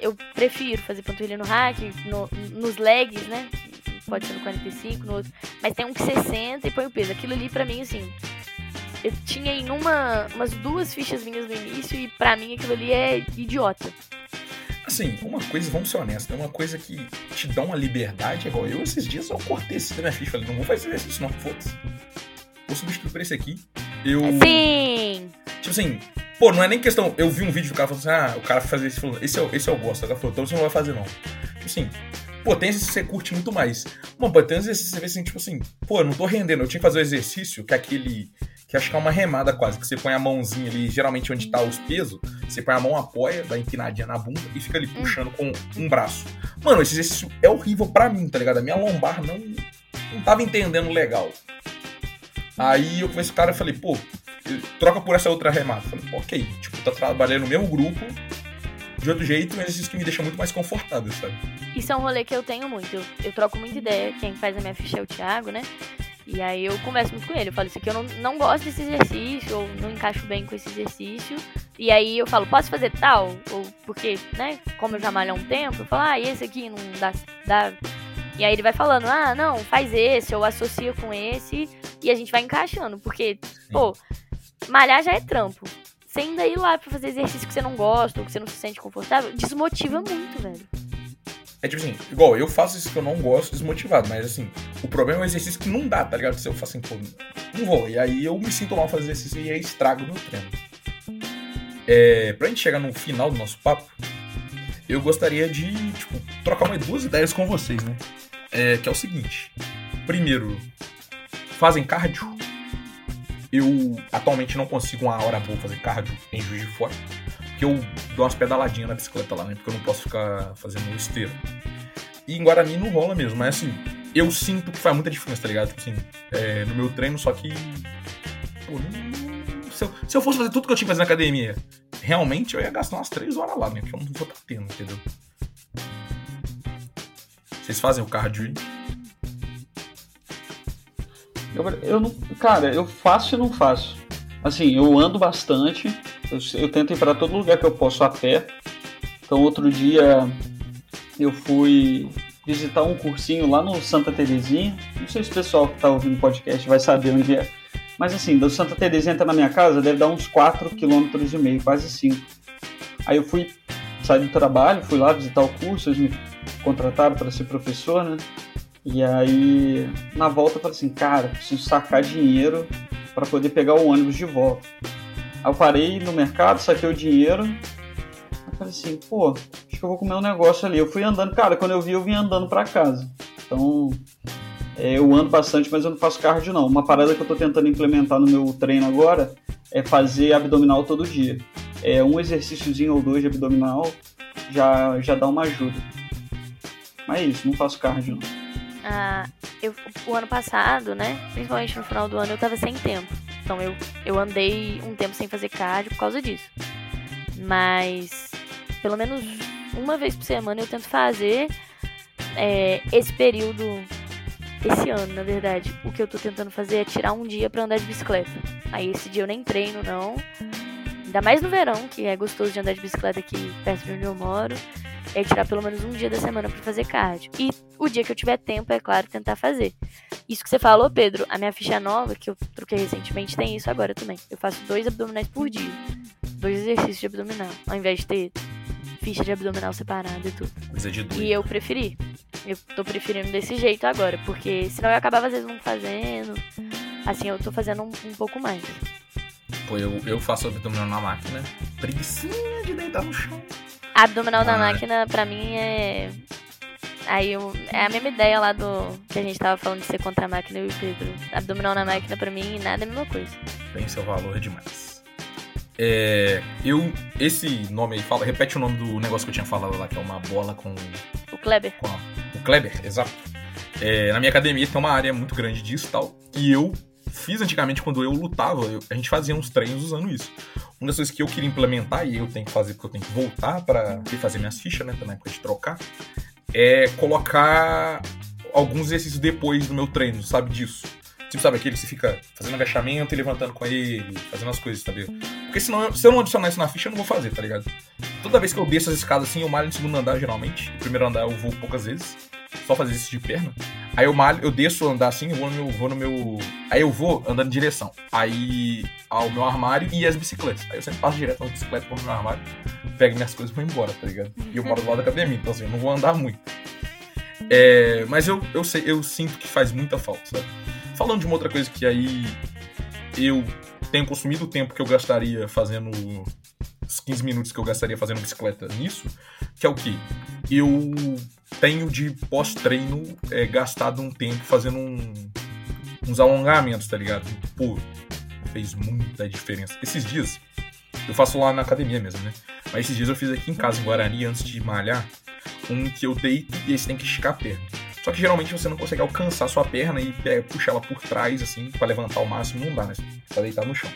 [SPEAKER 2] eu prefiro fazer panturrilha no hack, no, nos legs, né? pode ser no 45, no outro. Mas tem um que 60 e põe o peso. Aquilo ali pra mim, assim. Eu tinha em uma, umas duas fichas minhas no início e pra mim aquilo ali é idiota.
[SPEAKER 1] Assim, uma coisa, vamos ser honestos, é uma coisa que te dá uma liberdade, é igual eu esses dias eu cortei esse da minha ficha, falei, não vou fazer exercício não, foda-se. Vou substituir por esse aqui. Eu.
[SPEAKER 2] Sim!
[SPEAKER 1] Tipo assim, pô, não é nem questão. Eu vi um vídeo do cara falando assim, ah, o cara fazer esse falou, esse eu, esse eu gosto. O cara falou, então você não vai fazer, não. Tipo assim, pô, tem exercício que você curte muito mais. Mano, pô, tem exercício que você vê assim, tipo assim, pô, eu não tô rendendo, eu tinha que fazer o exercício que é aquele. Que acho que é uma remada quase, que você põe a mãozinha ali, geralmente onde tá os pesos, você põe a mão, apoia, dá empinadinha na bunda e fica ali hum. puxando com um braço. Mano, esse exercício é horrível pra mim, tá ligado? A minha lombar não, não tava entendendo legal. Aí eu com o cara e falei, pô, troca por essa outra remata. Falei, ok, tipo, tá trabalhando no mesmo grupo, de outro jeito, mas exercício que me deixa muito mais confortável, sabe?
[SPEAKER 2] Isso é um rolê que eu tenho muito. Eu, eu troco muita ideia. Quem faz a minha ficha é o Thiago, né? E aí eu converso muito com ele. Eu falo isso aqui, eu não, não gosto desse exercício, ou não encaixo bem com esse exercício. E aí eu falo, posso fazer tal? Ou porque, né, como eu já malho há um tempo, eu falo, ah, esse aqui não dá, dá. E aí ele vai falando, ah, não, faz esse, ou associa com esse, e a gente vai encaixando. Porque, pô, malhar já é trampo. Você ainda ir lá pra fazer exercício que você não gosta ou que você não se sente confortável, desmotiva muito, velho.
[SPEAKER 1] É tipo assim, igual, eu faço isso que eu não gosto desmotivado, mas assim, o problema é o exercício que não dá, tá ligado? Se eu faço assim, pô, não vou. E aí eu me sinto mal fazer exercício e aí estrago meu treino. É, pra gente chegar no final do nosso papo, eu gostaria de, tipo, trocar umas duas ideias com vocês, né? É, que é o seguinte. Primeiro, fazem cardio? Eu atualmente não consigo uma hora boa fazer cardio em Juiz de Fora. Porque eu dou umas pedaladinhas na bicicleta lá, né? Porque eu não posso ficar fazendo esteiro. E em Guarani não rola mesmo, mas assim, eu sinto que faz muita diferença, tá ligado? Tipo assim, é, no meu treino, só que. Pô, se, eu, se eu fosse fazer tudo que eu tinha que fazer na academia, realmente eu ia gastar umas 3 horas lá, né? Porque eu não vou estar tendo, entendeu? Vocês fazem o cardio?
[SPEAKER 3] Eu, eu não, cara, eu faço e não faço. Assim, eu ando bastante, eu, eu tento ir para todo lugar que eu posso a pé. Então, outro dia eu fui visitar um cursinho lá no Santa Terezinha. Não sei se o pessoal que está ouvindo o podcast vai saber onde é. Mas assim, do Santa Terezinha até na minha casa deve dar uns 4,5 km, e meio, quase 5. Aí eu fui sair do trabalho, fui lá visitar o curso, eles me contrataram para ser professor, né? E aí, na volta, eu falei assim, cara, preciso sacar dinheiro para poder pegar o ônibus de volta. Aí eu parei no mercado, saquei o dinheiro. Eu falei assim, pô, acho que eu vou comer um negócio ali. Eu fui andando, cara, quando eu vi, eu vim andando para casa. Então, é, eu ando bastante, mas eu não faço cardio não. Uma parada que eu tô tentando implementar no meu treino agora é fazer abdominal todo dia. É um exercíciozinho ou dois de abdominal já, já dá uma ajuda. Mas é isso, não faço cardio não.
[SPEAKER 2] Ah, eu, o ano passado, né? Principalmente no final do ano, eu tava sem tempo. Então eu, eu andei um tempo sem fazer cardio por causa disso. Mas pelo menos uma vez por semana eu tento fazer é, esse período, esse ano, na verdade. O que eu tô tentando fazer é tirar um dia para andar de bicicleta. Aí esse dia eu nem treino, não. Ainda mais no verão, que é gostoso de andar de bicicleta aqui perto de onde eu moro é tirar pelo menos um dia da semana para fazer cardio. E o dia que eu tiver tempo, é claro, tentar fazer. Isso que você falou, Pedro, a minha ficha nova, que eu troquei recentemente, tem isso agora também. Eu faço dois abdominais por dia. Dois exercícios de abdominal. Ao invés de ter ficha de abdominal separada e tudo.
[SPEAKER 1] Coisa de doido.
[SPEAKER 2] E eu preferi. Eu tô preferindo desse jeito agora, porque senão eu acabava às vezes não fazendo. Assim, eu tô fazendo um, um pouco mais.
[SPEAKER 1] Pô, eu, eu faço abdominal na máquina. Preguiçinha de deitar no chão.
[SPEAKER 2] Abdominal da máquina, pra mim, é. Aí eu... é a mesma ideia lá do que a gente tava falando de ser contra a máquina e o Pedro. Abdominal na máquina, pra mim, nada é a mesma coisa.
[SPEAKER 1] Tem seu valor demais. É, eu. Esse nome aí, fala, repete o nome do negócio que eu tinha falado lá, que é uma bola com.
[SPEAKER 2] O Kleber.
[SPEAKER 1] Com a, o Kleber, exato. É, na minha academia tem uma área muito grande disso e tal. E eu fiz antigamente quando eu lutava, eu, a gente fazia uns treinos usando isso. Uma das coisas que eu queria implementar, e eu tenho que fazer porque eu tenho que voltar para fazer minhas fichas, né, também, época de trocar, é colocar alguns exercícios depois do meu treino, sabe disso? Tipo, sabe aquele que você fica fazendo agachamento e levantando com ele, fazendo as coisas, sabe? Porque senão, se eu não adicionar isso na ficha, eu não vou fazer, tá ligado? Toda vez que eu desço as escadas assim, eu malho no segundo andar, geralmente. No primeiro andar eu vou poucas vezes, só fazer isso de perna. Aí eu malho, eu desço andar assim, eu vou no meu. Vou no meu aí eu vou andando em direção. Aí ao meu armário e as bicicletas. Aí eu sempre passo direto na bicicleta, vou no meu armário, pego minhas coisas e vou embora, tá ligado? E eu moro do lado da academia, então assim, eu não vou andar muito. É, mas eu, eu sei, eu sinto que faz muita falta, sabe? Falando de uma outra coisa que aí eu tenho consumido o tempo que eu gastaria fazendo os 15 minutos que eu gastaria fazendo bicicleta nisso, que é o que? Eu tenho de pós-treino é, gastado um tempo fazendo um, uns alongamentos, tá ligado? Pô, fez muita diferença. Esses dias, eu faço lá na academia mesmo, né? Mas esses dias eu fiz aqui em casa, em Guarani, antes de malhar, um que eu deito e aí você tem que esticar a perna. Só que geralmente você não consegue alcançar sua perna e é, puxar ela por trás, assim, para levantar o máximo, não dá, né? Pra deitar no chão.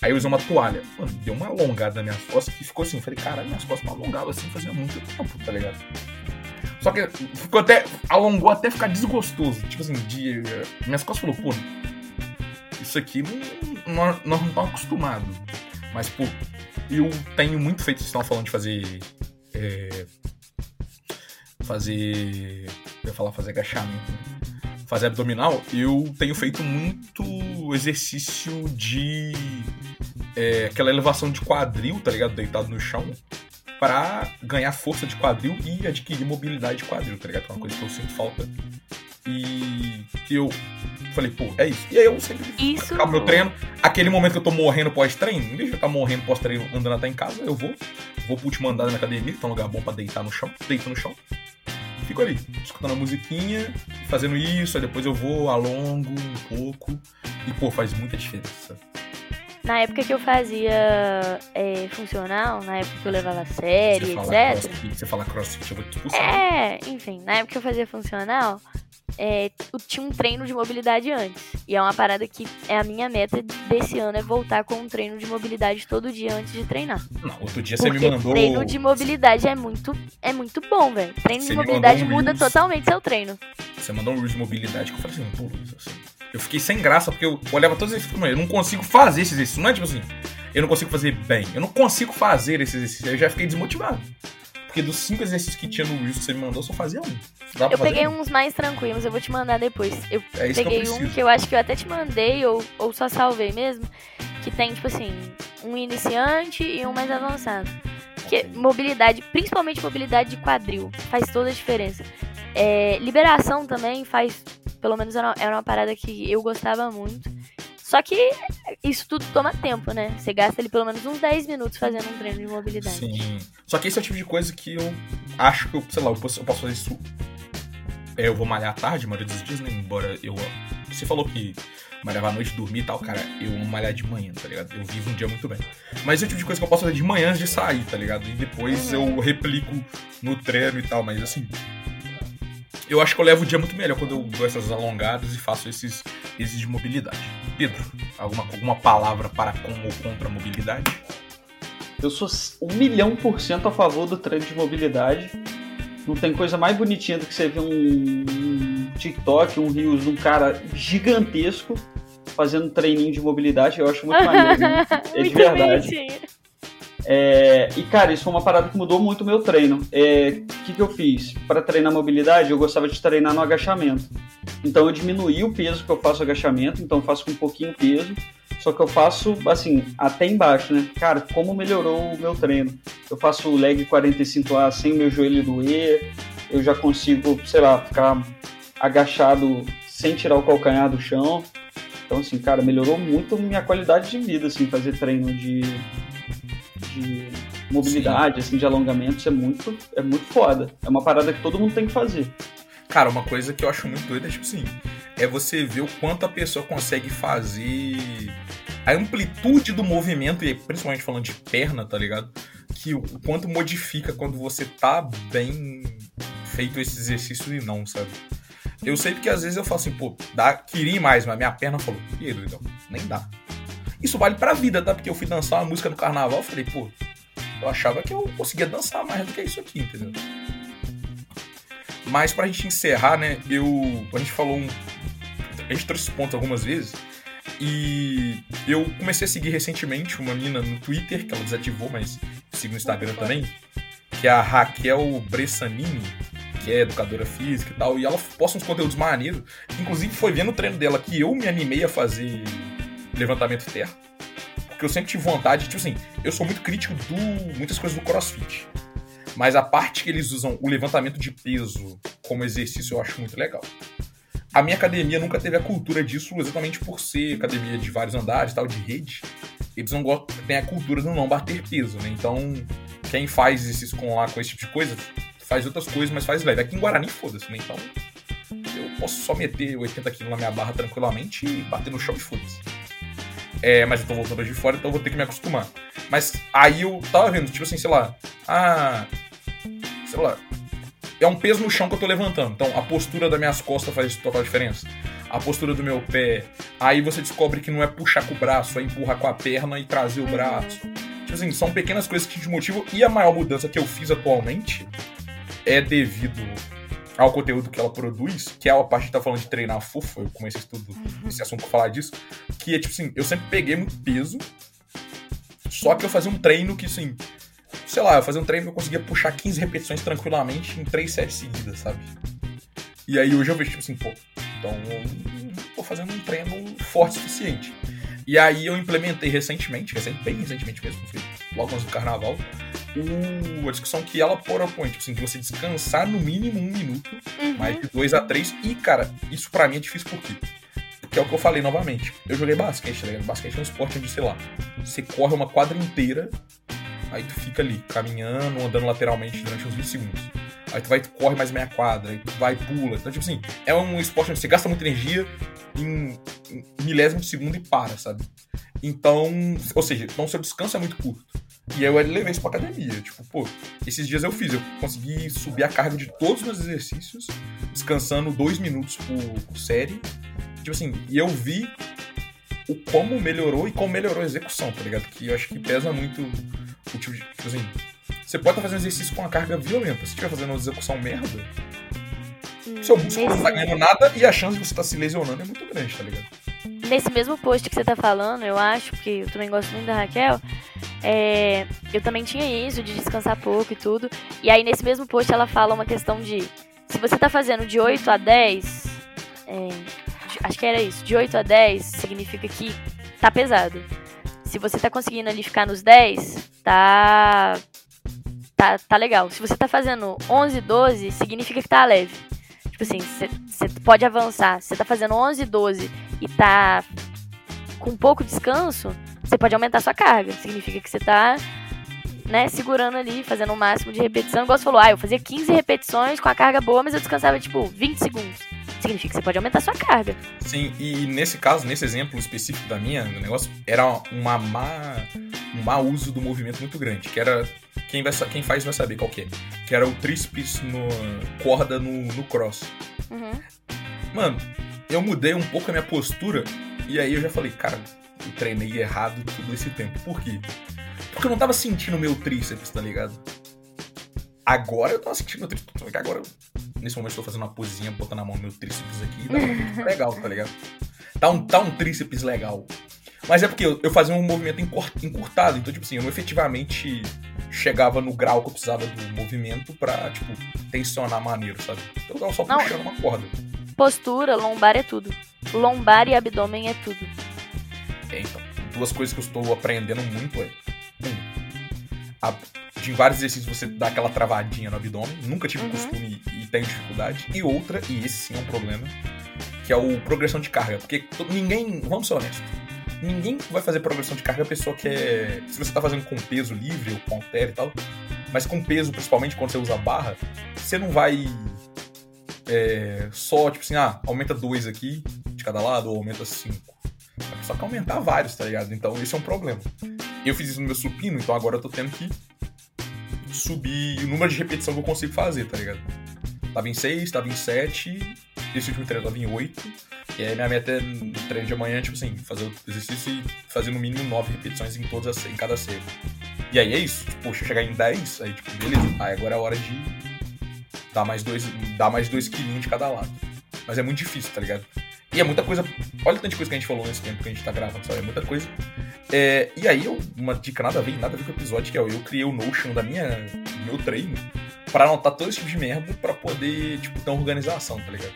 [SPEAKER 1] Aí eu usei uma toalha. Mano, deu uma alongada nas minhas costas que ficou assim. Falei, caralho, minhas costas não alongavam assim fazia muito tempo, tá ligado? Só que ficou até. alongou até ficar desgostoso. Tipo assim, de. Minhas costas falou, pô, isso aqui não, nós não estamos acostumados. Mas, pô, eu tenho muito feito. Vocês estão falando de fazer. É, fazer. Eu ia falar fazer agachamento. Né? Fazer abdominal, eu tenho feito muito exercício de. É, aquela elevação de quadril, tá ligado? Deitado no chão para ganhar força de quadril e adquirir mobilidade de quadril, tá ligado? É uma coisa que eu sinto falta. E que eu falei, pô, é isso. E aí eu sempre
[SPEAKER 2] isso...
[SPEAKER 1] acabo meu treino. Aquele momento que eu tô morrendo pós-treino, em vez de eu estar tá morrendo pós-treino andando até em casa, eu vou, vou pro último andar na academia, que tá um lugar bom pra deitar no chão, deito no chão. Fico ali, escutando a musiquinha, fazendo isso, aí depois eu vou, alongo um pouco. E, pô, faz muita diferença.
[SPEAKER 2] Na época que eu fazia é, funcional, na época que eu levava
[SPEAKER 1] você
[SPEAKER 2] etc.
[SPEAKER 1] Crossfit, você fala crossfit, eu vou te expulsar.
[SPEAKER 2] É, enfim, na época que eu fazia funcional, é, tinha um treino de mobilidade antes. E é uma parada que é a minha meta desse ano é voltar com um treino de mobilidade todo dia antes de treinar.
[SPEAKER 1] Não, outro dia Porque
[SPEAKER 2] você
[SPEAKER 1] me mandou.
[SPEAKER 2] Treino de mobilidade é muito, é muito bom, velho. Treino você de mobilidade um muda totalmente seu treino.
[SPEAKER 1] Você mandou um reels de mobilidade que eu falei assim, pô, assim, eu fiquei sem graça, porque eu olhava todos esses filmes, eu não consigo fazer esse exercício. Não é tipo assim, eu não consigo fazer bem. Eu não consigo fazer esse exercício. Eu já fiquei desmotivado. Porque dos cinco exercícios que tinha no Reels que você me mandou, eu só fazia um.
[SPEAKER 2] eu peguei uns mais tranquilos, eu vou te mandar depois. Eu é peguei que eu um que eu acho que eu até te mandei, ou, ou só salvei mesmo, que tem, tipo assim, um iniciante e um mais avançado. Porque mobilidade, principalmente mobilidade de quadril, faz toda a diferença. É, liberação também faz pelo menos era uma, era uma parada que eu gostava muito. Só que isso tudo toma tempo, né? Você gasta ali pelo menos uns 10 minutos fazendo um treino de mobilidade.
[SPEAKER 1] Sim. Só que esse é o tipo de coisa que eu acho que eu, sei lá, eu posso, eu posso fazer isso. É, eu vou malhar à tarde, a maioria dos dias, né? Embora eu. Você falou que malhava à noite, dormir e tal, cara, eu amo malhar de manhã, tá ligado? Eu vivo um dia muito bem. Mas é o tipo de coisa que eu posso fazer de manhã antes de sair, tá ligado? E depois uhum. eu replico no treino e tal, mas assim, eu acho que eu levo o dia muito melhor quando eu dou essas alongadas e faço esses, esses de mobilidade. Pedro, alguma, alguma palavra para com ou contra a mobilidade?
[SPEAKER 3] Eu sou um milhão por cento a favor do treino de mobilidade. Não tem coisa mais bonitinha do que você ver um, um TikTok, um Reels de um cara gigantesco fazendo treininho de mobilidade. Eu acho muito maneiro. É de verdade. Bonitinho. É, e, cara, isso foi uma parada que mudou muito o meu treino. O é, que, que eu fiz? Para treinar mobilidade, eu gostava de treinar no agachamento. Então, eu diminuí o peso que eu faço agachamento, então eu faço com um pouquinho peso, só que eu faço, assim, até embaixo, né? Cara, como melhorou o meu treino? Eu faço o leg 45A sem meu joelho doer, eu já consigo, sei lá, ficar agachado sem tirar o calcanhar do chão. Então, assim, cara, melhorou muito minha qualidade de vida, assim, fazer treino de de mobilidade, Sim. assim, de alongamento, isso é muito, é muito foda. É uma parada que todo mundo tem que fazer.
[SPEAKER 1] Cara, uma coisa que eu acho muito doida é, tipo assim, é você ver o quanto a pessoa consegue fazer a amplitude do movimento, e principalmente falando de perna, tá ligado? Que o quanto modifica quando você tá bem feito esse exercício e não, sabe? Eu sei porque às vezes eu falo assim, pô, dá, queria mais, mas minha perna falou, e doidão, nem dá. Isso vale pra vida, tá? Porque eu fui dançar uma música no carnaval, eu falei, pô, eu achava que eu conseguia dançar mais do que isso aqui, entendeu? Mas pra gente encerrar, né, eu. A gente falou um. A gente trouxe esse ponto algumas vezes. E eu comecei a seguir recentemente uma menina no Twitter, que ela desativou, mas sigo no Instagram também, que é a Raquel Bressanini, que é educadora física e tal, e ela posta uns conteúdos maneiros. Inclusive, foi vendo o treino dela que eu me animei a fazer levantamento terra. Porque eu sempre tive vontade, tipo assim, eu sou muito crítico do muitas coisas do crossfit. Mas a parte que eles usam o levantamento de peso como exercício eu acho muito legal. A minha academia nunca teve a cultura disso exatamente por ser academia de vários andares, tal, de rede. Eles não gostam, tem a cultura do não bater peso, né? Então, quem faz exercício com lá com esse tipo de coisa, faz outras coisas, mas faz leve. Aqui em Guarani, foda-se, né? Então, eu posso só meter 80 kg na minha barra tranquilamente e bater no chão e foda-se. É, mas eu tô voltando de fora, então eu vou ter que me acostumar. Mas aí eu tava vendo, tipo assim, sei lá, ah. Sei lá. É um peso no chão que eu tô levantando. Então a postura das minhas costas faz total diferença. A postura do meu pé. Aí você descobre que não é puxar com o braço, é empurrar com a perna e trazer o braço. Tipo assim, são pequenas coisas que te motivam. E a maior mudança que eu fiz atualmente é devido ao conteúdo que ela produz, que é a parte que tá falando de treinar fofa, eu comecei esse tudo, esse assunto pra falar disso, que é tipo assim, eu sempre peguei muito peso, só que eu fazia um treino que, assim, sei lá, eu fazia um treino que eu conseguia puxar 15 repetições tranquilamente em 3 séries seguidas, sabe? E aí hoje eu vejo, tipo assim, pô, então eu tô fazendo um treino forte o suficiente. E aí eu implementei recentemente, recente, bem recentemente mesmo, foi logo antes do carnaval, o, a discussão que ela propõe, tipo assim, de você descansar no mínimo um minuto, uhum. mais de dois a três. E, cara, isso para mim é difícil por quê? Porque é o que eu falei novamente. Eu joguei basquete, tá ligado? Basquete é um esporte onde, sei lá, você corre uma quadra inteira, aí tu fica ali, caminhando, andando lateralmente durante uns 20 segundos. Aí tu vai, tu corre mais meia quadra, aí tu vai e pula. Então, tipo assim, é um esporte onde você gasta muita energia em, em milésimo de segundo e para, sabe? Então, ou seja, então seu descanso é muito curto. E eu levei isso pra academia. Tipo, pô, esses dias eu fiz, eu consegui subir a carga de todos os meus exercícios, descansando dois minutos por, série. Tipo assim, e eu vi o como melhorou e como melhorou a execução, tá ligado? Que eu acho que pesa muito o tipo de. Tipo assim, você pode estar fazendo exercício com uma carga violenta. Se estiver fazendo uma execução merda, seu músculo não tá ganhando nada e a chance de você estar tá se lesionando é muito grande, tá ligado?
[SPEAKER 2] Nesse mesmo post que você tá falando, eu acho, que eu também gosto muito da Raquel, é, eu também tinha isso, de descansar pouco e tudo. E aí, nesse mesmo post, ela fala uma questão de: se você tá fazendo de 8 a 10, é, acho que era isso, de 8 a 10 significa que tá pesado. Se você tá conseguindo ali ficar nos 10, tá. Tá, tá legal. Se você tá fazendo 11, 12, significa que tá leve. Tipo assim, você pode avançar. Você tá fazendo 11, 12 e tá com pouco descanso, você pode aumentar sua carga. Significa que você tá né, segurando ali, fazendo o máximo de repetição. Igual você falou, ah, eu fazia 15 repetições com a carga boa, mas eu descansava, tipo, 20 segundos. Significa que você pode aumentar sua carga.
[SPEAKER 1] Sim, e nesse caso, nesse exemplo específico da minha, do negócio, era uma má, um mau uso do movimento muito grande, que era... Quem, vai, quem faz vai saber qual que é. Que era o tríceps no corda no, no cross. Uhum. Mano, eu mudei um pouco a minha postura e aí eu já falei, cara, eu treinei errado todo esse tempo. Por quê? Porque eu não tava sentindo meu tríceps, tá ligado? Agora eu tava sentindo meu tríceps. Agora, eu, nesse momento, eu tô fazendo uma posezinha, botando a mão no meu tríceps aqui. Tá legal, tá ligado? Tá um, tá um tríceps legal. Mas é porque eu, eu fazia um movimento encurtado. Então, tipo assim, eu efetivamente chegava no grau que eu precisava do movimento pra, tipo, tensionar maneiro, sabe? Então eu tava só puxando não. uma corda.
[SPEAKER 2] Postura, lombar é tudo. Lombar e abdômen é tudo.
[SPEAKER 1] Então, duas coisas que eu estou aprendendo muito é. Um, a, de vários exercícios você dá aquela travadinha no abdômen. Nunca tive uhum. costume e, e tenho dificuldade. E outra, e esse sim é um problema, que é o progressão de carga. Porque ninguém, vamos ser honestos, ninguém vai fazer progressão de carga a pessoa que é. Se você está fazendo com peso livre ou com halter e tal, mas com peso, principalmente quando você usa barra, você não vai é, só, tipo assim, ah, aumenta dois aqui de cada lado ou aumenta cinco. Só que aumentar vários, tá ligado? Então esse é um problema. Eu fiz isso no meu supino, então agora eu tô tendo que subir o número de repetição que eu consigo fazer, tá ligado? Tava em 6, tava em 7, esse último treino tava em 8. E aí minha meta é no treino de amanhã, tipo assim, fazer o exercício e fazer no mínimo 9 repetições em todas as, em cada série. E aí é isso, tipo, poxa, chegar em 10, aí tipo, beleza, aí agora é hora de dar mais dois, dar mais dois quilinhos de cada lado. Mas é muito difícil, tá ligado? E é muita coisa. Olha de coisa que a gente falou nesse tempo que a gente tá gravando, sabe? É muita coisa. É, e aí, eu, uma dica nada a ver, nada a ver com o episódio, que é eu criei o Notion da minha, do meu treino pra anotar todo esse tipo de merda pra poder, tipo, ter uma organização, tá ligado?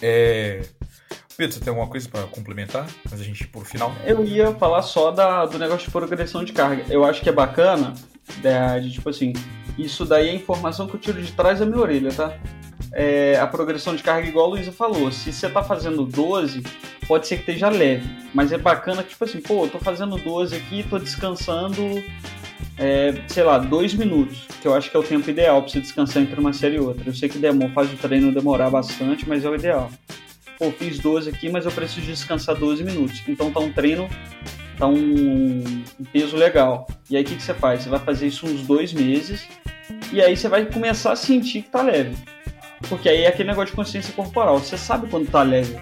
[SPEAKER 1] É. Pedro, você tem alguma coisa para complementar? Mas a gente por final?
[SPEAKER 3] Eu ia falar só da, do negócio de progressão de carga. Eu acho que é bacana, de, de tipo assim, isso daí é informação que eu tiro de trás da minha orelha, tá? É, a progressão de carga, igual a Luísa falou, se você tá fazendo 12, pode ser que esteja leve, mas é bacana que, tipo assim, pô, eu tô fazendo 12 aqui, tô descansando, é, sei lá, dois minutos, que eu acho que é o tempo ideal para você descansar entre uma série e outra. Eu sei que demora, faz o treino demorar bastante, mas é o ideal pô, fiz 12 aqui, mas eu preciso descansar 12 minutos. Então tá um treino, tá um, um peso legal. E aí o que, que você faz? Você vai fazer isso uns dois meses e aí você vai começar a sentir que tá leve. Porque aí é aquele negócio de consciência corporal. Você sabe quando tá leve.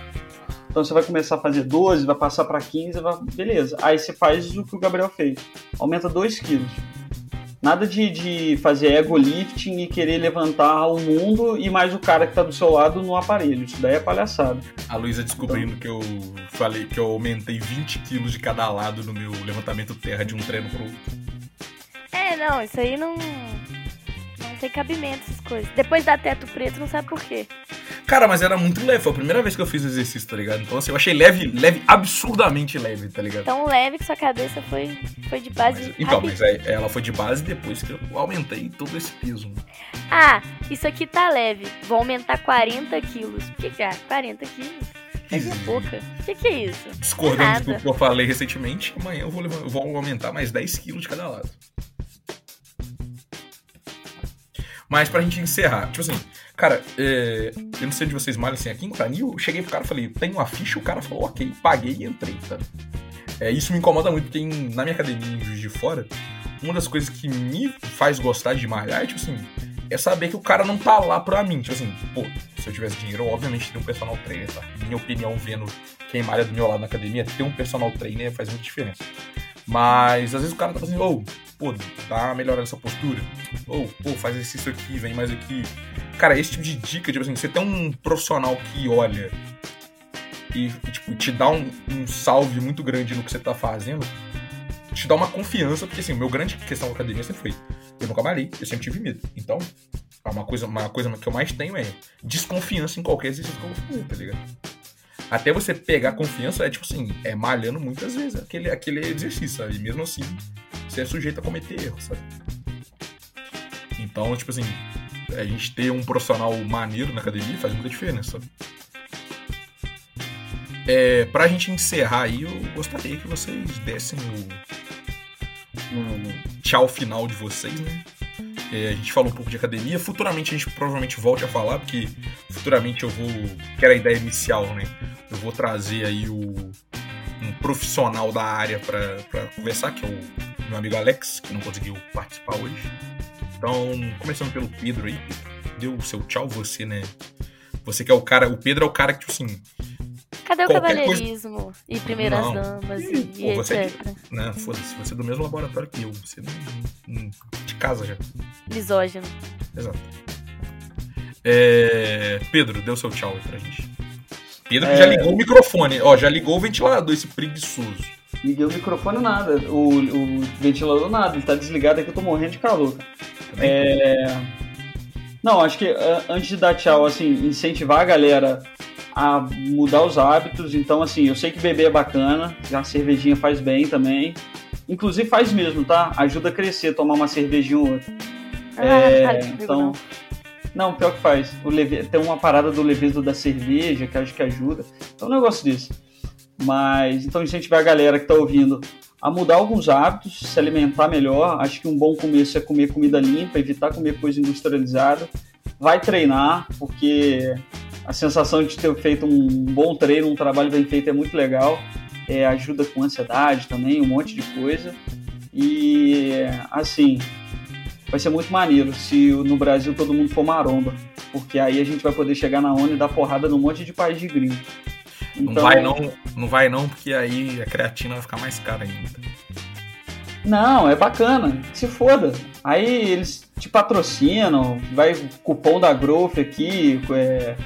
[SPEAKER 3] Então você vai começar a fazer 12, vai passar para 15, vai... beleza. Aí você faz o que o Gabriel fez. Aumenta 2 quilos. Nada de, de fazer ego lifting e querer levantar o mundo e mais o cara que tá do seu lado no aparelho. Isso daí é palhaçada.
[SPEAKER 1] A Luísa descobrindo então... que eu falei que eu aumentei 20 quilos de cada lado no meu levantamento terra de um treino pro outro.
[SPEAKER 2] É, não, isso aí não. Não tem cabimento essas coisas. Depois da teto preto, não sabe por quê.
[SPEAKER 1] Cara, mas era muito leve. Foi a primeira vez que eu fiz o exercício, tá ligado? Então, assim, eu achei leve, leve, absurdamente leve, tá ligado?
[SPEAKER 2] Tão leve que sua cabeça foi, foi de base.
[SPEAKER 1] Mas, então, mas aí, ela foi de base depois que eu aumentei todo esse peso.
[SPEAKER 2] Ah, isso aqui tá leve. Vou aumentar 40 quilos. Por que, cara? 40 quilos? É minha boca. O que, que é isso?
[SPEAKER 1] Discordando do que eu falei recentemente, amanhã eu vou, levar, eu vou aumentar mais 10 quilos de cada lado. Mas pra gente encerrar, tipo assim, cara, é, eu não sei de vocês mais assim, aqui em Canil, eu cheguei pro cara e falei, tem uma ficha, o cara falou, ok, paguei e entrei, tá? É, isso me incomoda muito, porque em, na minha academia em Juiz de Fora, uma das coisas que me faz gostar de malhar é, tipo assim, é saber que o cara não tá lá pra mim. Tipo assim, pô, se eu tivesse dinheiro, eu, obviamente teria um personal trainer, tá? Minha opinião, vendo quem malha do meu lado na academia, ter um personal trainer faz muita diferença. Mas às vezes o cara tá fazendo, ô, oh, pô, dá uma melhorada nessa postura. Ou, pô, faz exercício aqui, vem mais aqui. Cara, esse tipo de dica, tipo assim, você tem um profissional que olha e, tipo, te dá um, um salve muito grande no que você tá fazendo, te dá uma confiança, porque assim, o meu grande questão da academia sempre foi, eu nunca malhei, eu sempre tive medo. Então, uma coisa, uma coisa que eu mais tenho é desconfiança em qualquer exercício que eu vou fazer, tá ligado? Até você pegar confiança, é tipo assim, é malhando muitas vezes aquele, aquele exercício, sabe? E mesmo assim, você é sujeito a cometer erros, sabe? Então, tipo assim, a gente ter um profissional maneiro na academia faz muita diferença, sabe? É, pra gente encerrar aí, eu gostaria que vocês dessem o, o tchau final de vocês, né? É, a gente falou um pouco de academia. Futuramente a gente provavelmente volte a falar, porque futuramente eu vou. Que era a ideia inicial, né? Eu vou trazer aí o, um profissional da área para conversar, que é o meu amigo Alex, que não conseguiu participar hoje. Então, começando pelo Pedro aí, deu o seu tchau, você, né? Você que é o cara. O Pedro é o cara que, tipo assim,
[SPEAKER 2] Cadê o cavalheirismo coisa... e primeiras não. damas e, Pô, e
[SPEAKER 1] você
[SPEAKER 2] etc?
[SPEAKER 1] É de... Não, foda-se, você é do mesmo laboratório que eu. Você não, de casa já.
[SPEAKER 2] Misógino.
[SPEAKER 1] Exato. É... Pedro, deu seu tchau aí pra gente. Pedro é... já ligou o microfone. Ó, já ligou o ventilador, esse preguiçoso.
[SPEAKER 3] Liguei o microfone nada. O, o ventilador nada. Ele tá desligado aqui, eu tô morrendo de calor. É... Não, acho que antes de dar tchau, assim, incentivar a galera a mudar os hábitos. Então, assim, eu sei que beber é bacana, a cervejinha faz bem também. Inclusive faz mesmo, tá? Ajuda a crescer, tomar uma cervejinha ou outra.
[SPEAKER 2] Ah, é, então,
[SPEAKER 3] não. não, pior que faz. O leve... Tem uma parada do levedo da cerveja que acho que ajuda. É um negócio desse. Mas, então, incentivar a galera que tá ouvindo a mudar alguns hábitos, se alimentar melhor. Acho que um bom começo é comer comida limpa, evitar comer coisa industrializada. Vai treinar, porque a sensação de ter feito um bom treino, um trabalho bem feito é muito legal. É, ajuda com ansiedade também, um monte de coisa. E assim, vai ser muito maneiro se no Brasil todo mundo for maromba, porque aí a gente vai poder chegar na ONU e dar porrada num monte de país de gringo.
[SPEAKER 1] Então, não vai não, não vai não, porque aí a creatina vai ficar mais cara ainda.
[SPEAKER 3] Não, é bacana, se foda. Aí eles te patrocinam, vai cupom da Growth aqui, é,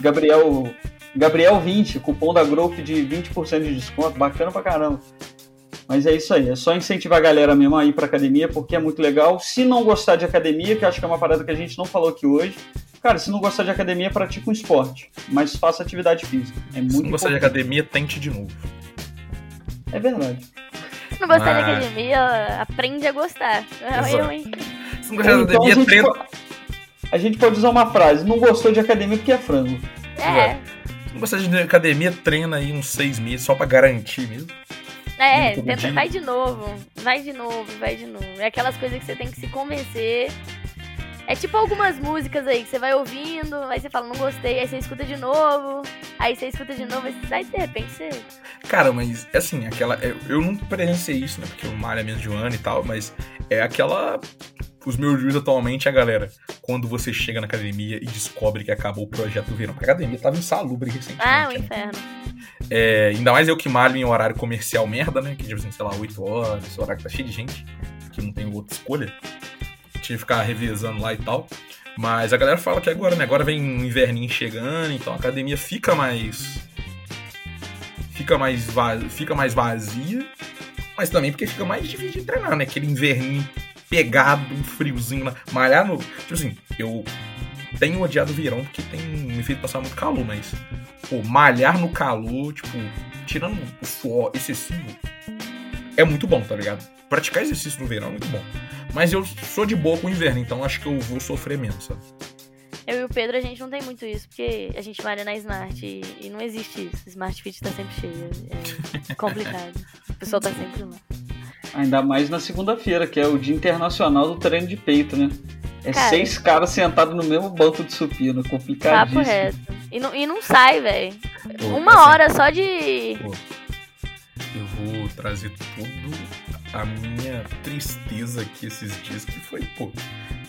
[SPEAKER 3] Gabriel, Gabriel 20, cupom da Growth de 20% de desconto, bacana pra caramba. Mas é isso aí, é só incentivar a galera mesmo a ir pra academia, porque é muito legal. Se não gostar de academia, que acho que é uma parada que a gente não falou aqui hoje, cara, se não gostar de academia, pratica um esporte, mas faça atividade física. É muito
[SPEAKER 1] se não gostar de academia, tente de novo.
[SPEAKER 3] É verdade.
[SPEAKER 2] Se não gostar mas... de academia, aprende a gostar. Eu, hein?
[SPEAKER 1] Se não gostar de então, academia, treina.
[SPEAKER 3] A gente pode usar uma frase, não gostou de academia porque é frango.
[SPEAKER 2] É.
[SPEAKER 1] Se não gostar de academia, treina aí uns seis meses só pra garantir mesmo.
[SPEAKER 2] É, tenta, vai de novo, vai de novo, vai de novo. É aquelas coisas que você tem que se convencer. É tipo algumas músicas aí que você vai ouvindo, aí você fala, não gostei, aí você escuta de novo, aí você escuta de novo, aí de repente você.
[SPEAKER 1] Cara, mas assim, aquela. Eu não presenciei isso, né? Porque eu malho menos de um ano e tal, mas é aquela. Os meus juízes atualmente é galera. Quando você chega na academia e descobre que acabou o projeto do verão. Porque a academia tava insalubre recentemente.
[SPEAKER 2] Ah, o
[SPEAKER 1] né?
[SPEAKER 2] inferno.
[SPEAKER 1] É, ainda mais eu que malho em horário comercial merda, né? Que tipo assim, sei lá, 8 horas, horário que tá cheio de gente, que não tem outra escolha. Tinha que ficar revezando lá e tal. Mas a galera fala que agora, né? Agora vem um inverninho chegando, então a academia fica mais. Fica mais, vazia, fica mais vazia. Mas também porque fica mais difícil de treinar, né? Aquele inverninho pegado, um friozinho lá. Malhar no. Tipo assim, eu tenho odiado o verão porque tem me feito passar muito calor, mas pô, malhar no calor, tipo, tirando o suor excessivo, é muito bom, tá ligado? Praticar exercício no verão é muito bom. Mas eu sou de boa com o inverno, então acho que eu vou sofrer menos, sabe?
[SPEAKER 2] Eu e o Pedro, a gente não tem muito isso, porque a gente malha na Smart e, e não existe isso. Smart Fit tá sempre cheia. É complicado. o pessoal tá sempre lá.
[SPEAKER 3] Ainda mais na segunda-feira, que é o Dia Internacional do Treino de Peito, né? É Cara, seis caras sentados no mesmo banco de supino, complicadíssimo.
[SPEAKER 2] Papo reto. E não, e não sai, velho. Uma assim, hora só de. Pô,
[SPEAKER 1] eu vou trazer tudo a minha tristeza aqui esses dias, que foi, pô,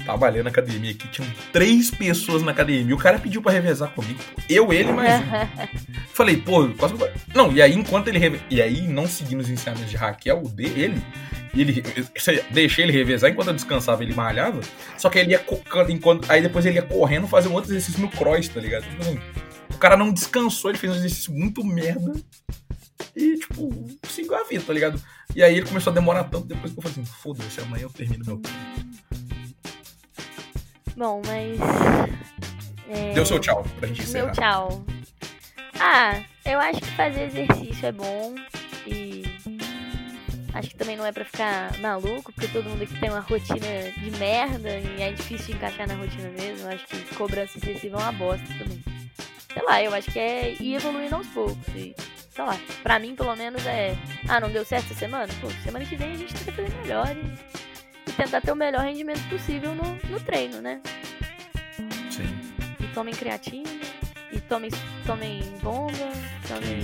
[SPEAKER 1] trabalhando na academia aqui, tinham três pessoas na academia. O cara pediu para revezar comigo. Pô. Eu, ele mais um. Falei, pô, quase. Não, e aí enquanto ele. Reve... E aí, não seguindo os ensinamentos de Raquel, o dele ele deixei ele revezar enquanto eu descansava, ele malhava. Só que ele ia enquanto aí depois ele ia correndo fazer um outro exercício no cross, tá ligado? Tipo assim, o cara não descansou, ele fez um exercício muito merda. E, tipo, seguiu a vida, tá ligado? E aí ele começou a demorar tanto depois que eu falei assim, foda-se, amanhã eu termino meu
[SPEAKER 2] Bom, mas.
[SPEAKER 1] É... Deu seu tchau pra gente encerrar.
[SPEAKER 2] Meu tchau. Ah, eu acho que fazer exercício é bom e Acho que também não é pra ficar maluco, porque todo mundo aqui tem uma rotina de merda e é difícil de encaixar na rotina mesmo. Acho que cobrança excessiva é uma bosta também. Sei lá, eu acho que é ir evoluindo aos poucos. E, sei lá, pra mim pelo menos é. Ah, não deu certo essa semana? Pô, semana que vem a gente tenta fazer melhor e tentar ter o melhor rendimento possível no, no treino, né?
[SPEAKER 1] Sim.
[SPEAKER 2] E tomem creatina, e tomem, tomem bomba, tomem.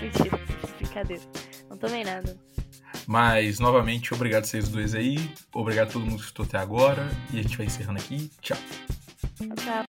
[SPEAKER 2] Mentira, brincadeira. Não tomem nada.
[SPEAKER 1] Mas, novamente, obrigado a vocês dois aí. Obrigado a todo mundo que escutou até agora. E a gente vai encerrando aqui. Tchau.
[SPEAKER 2] Tchau.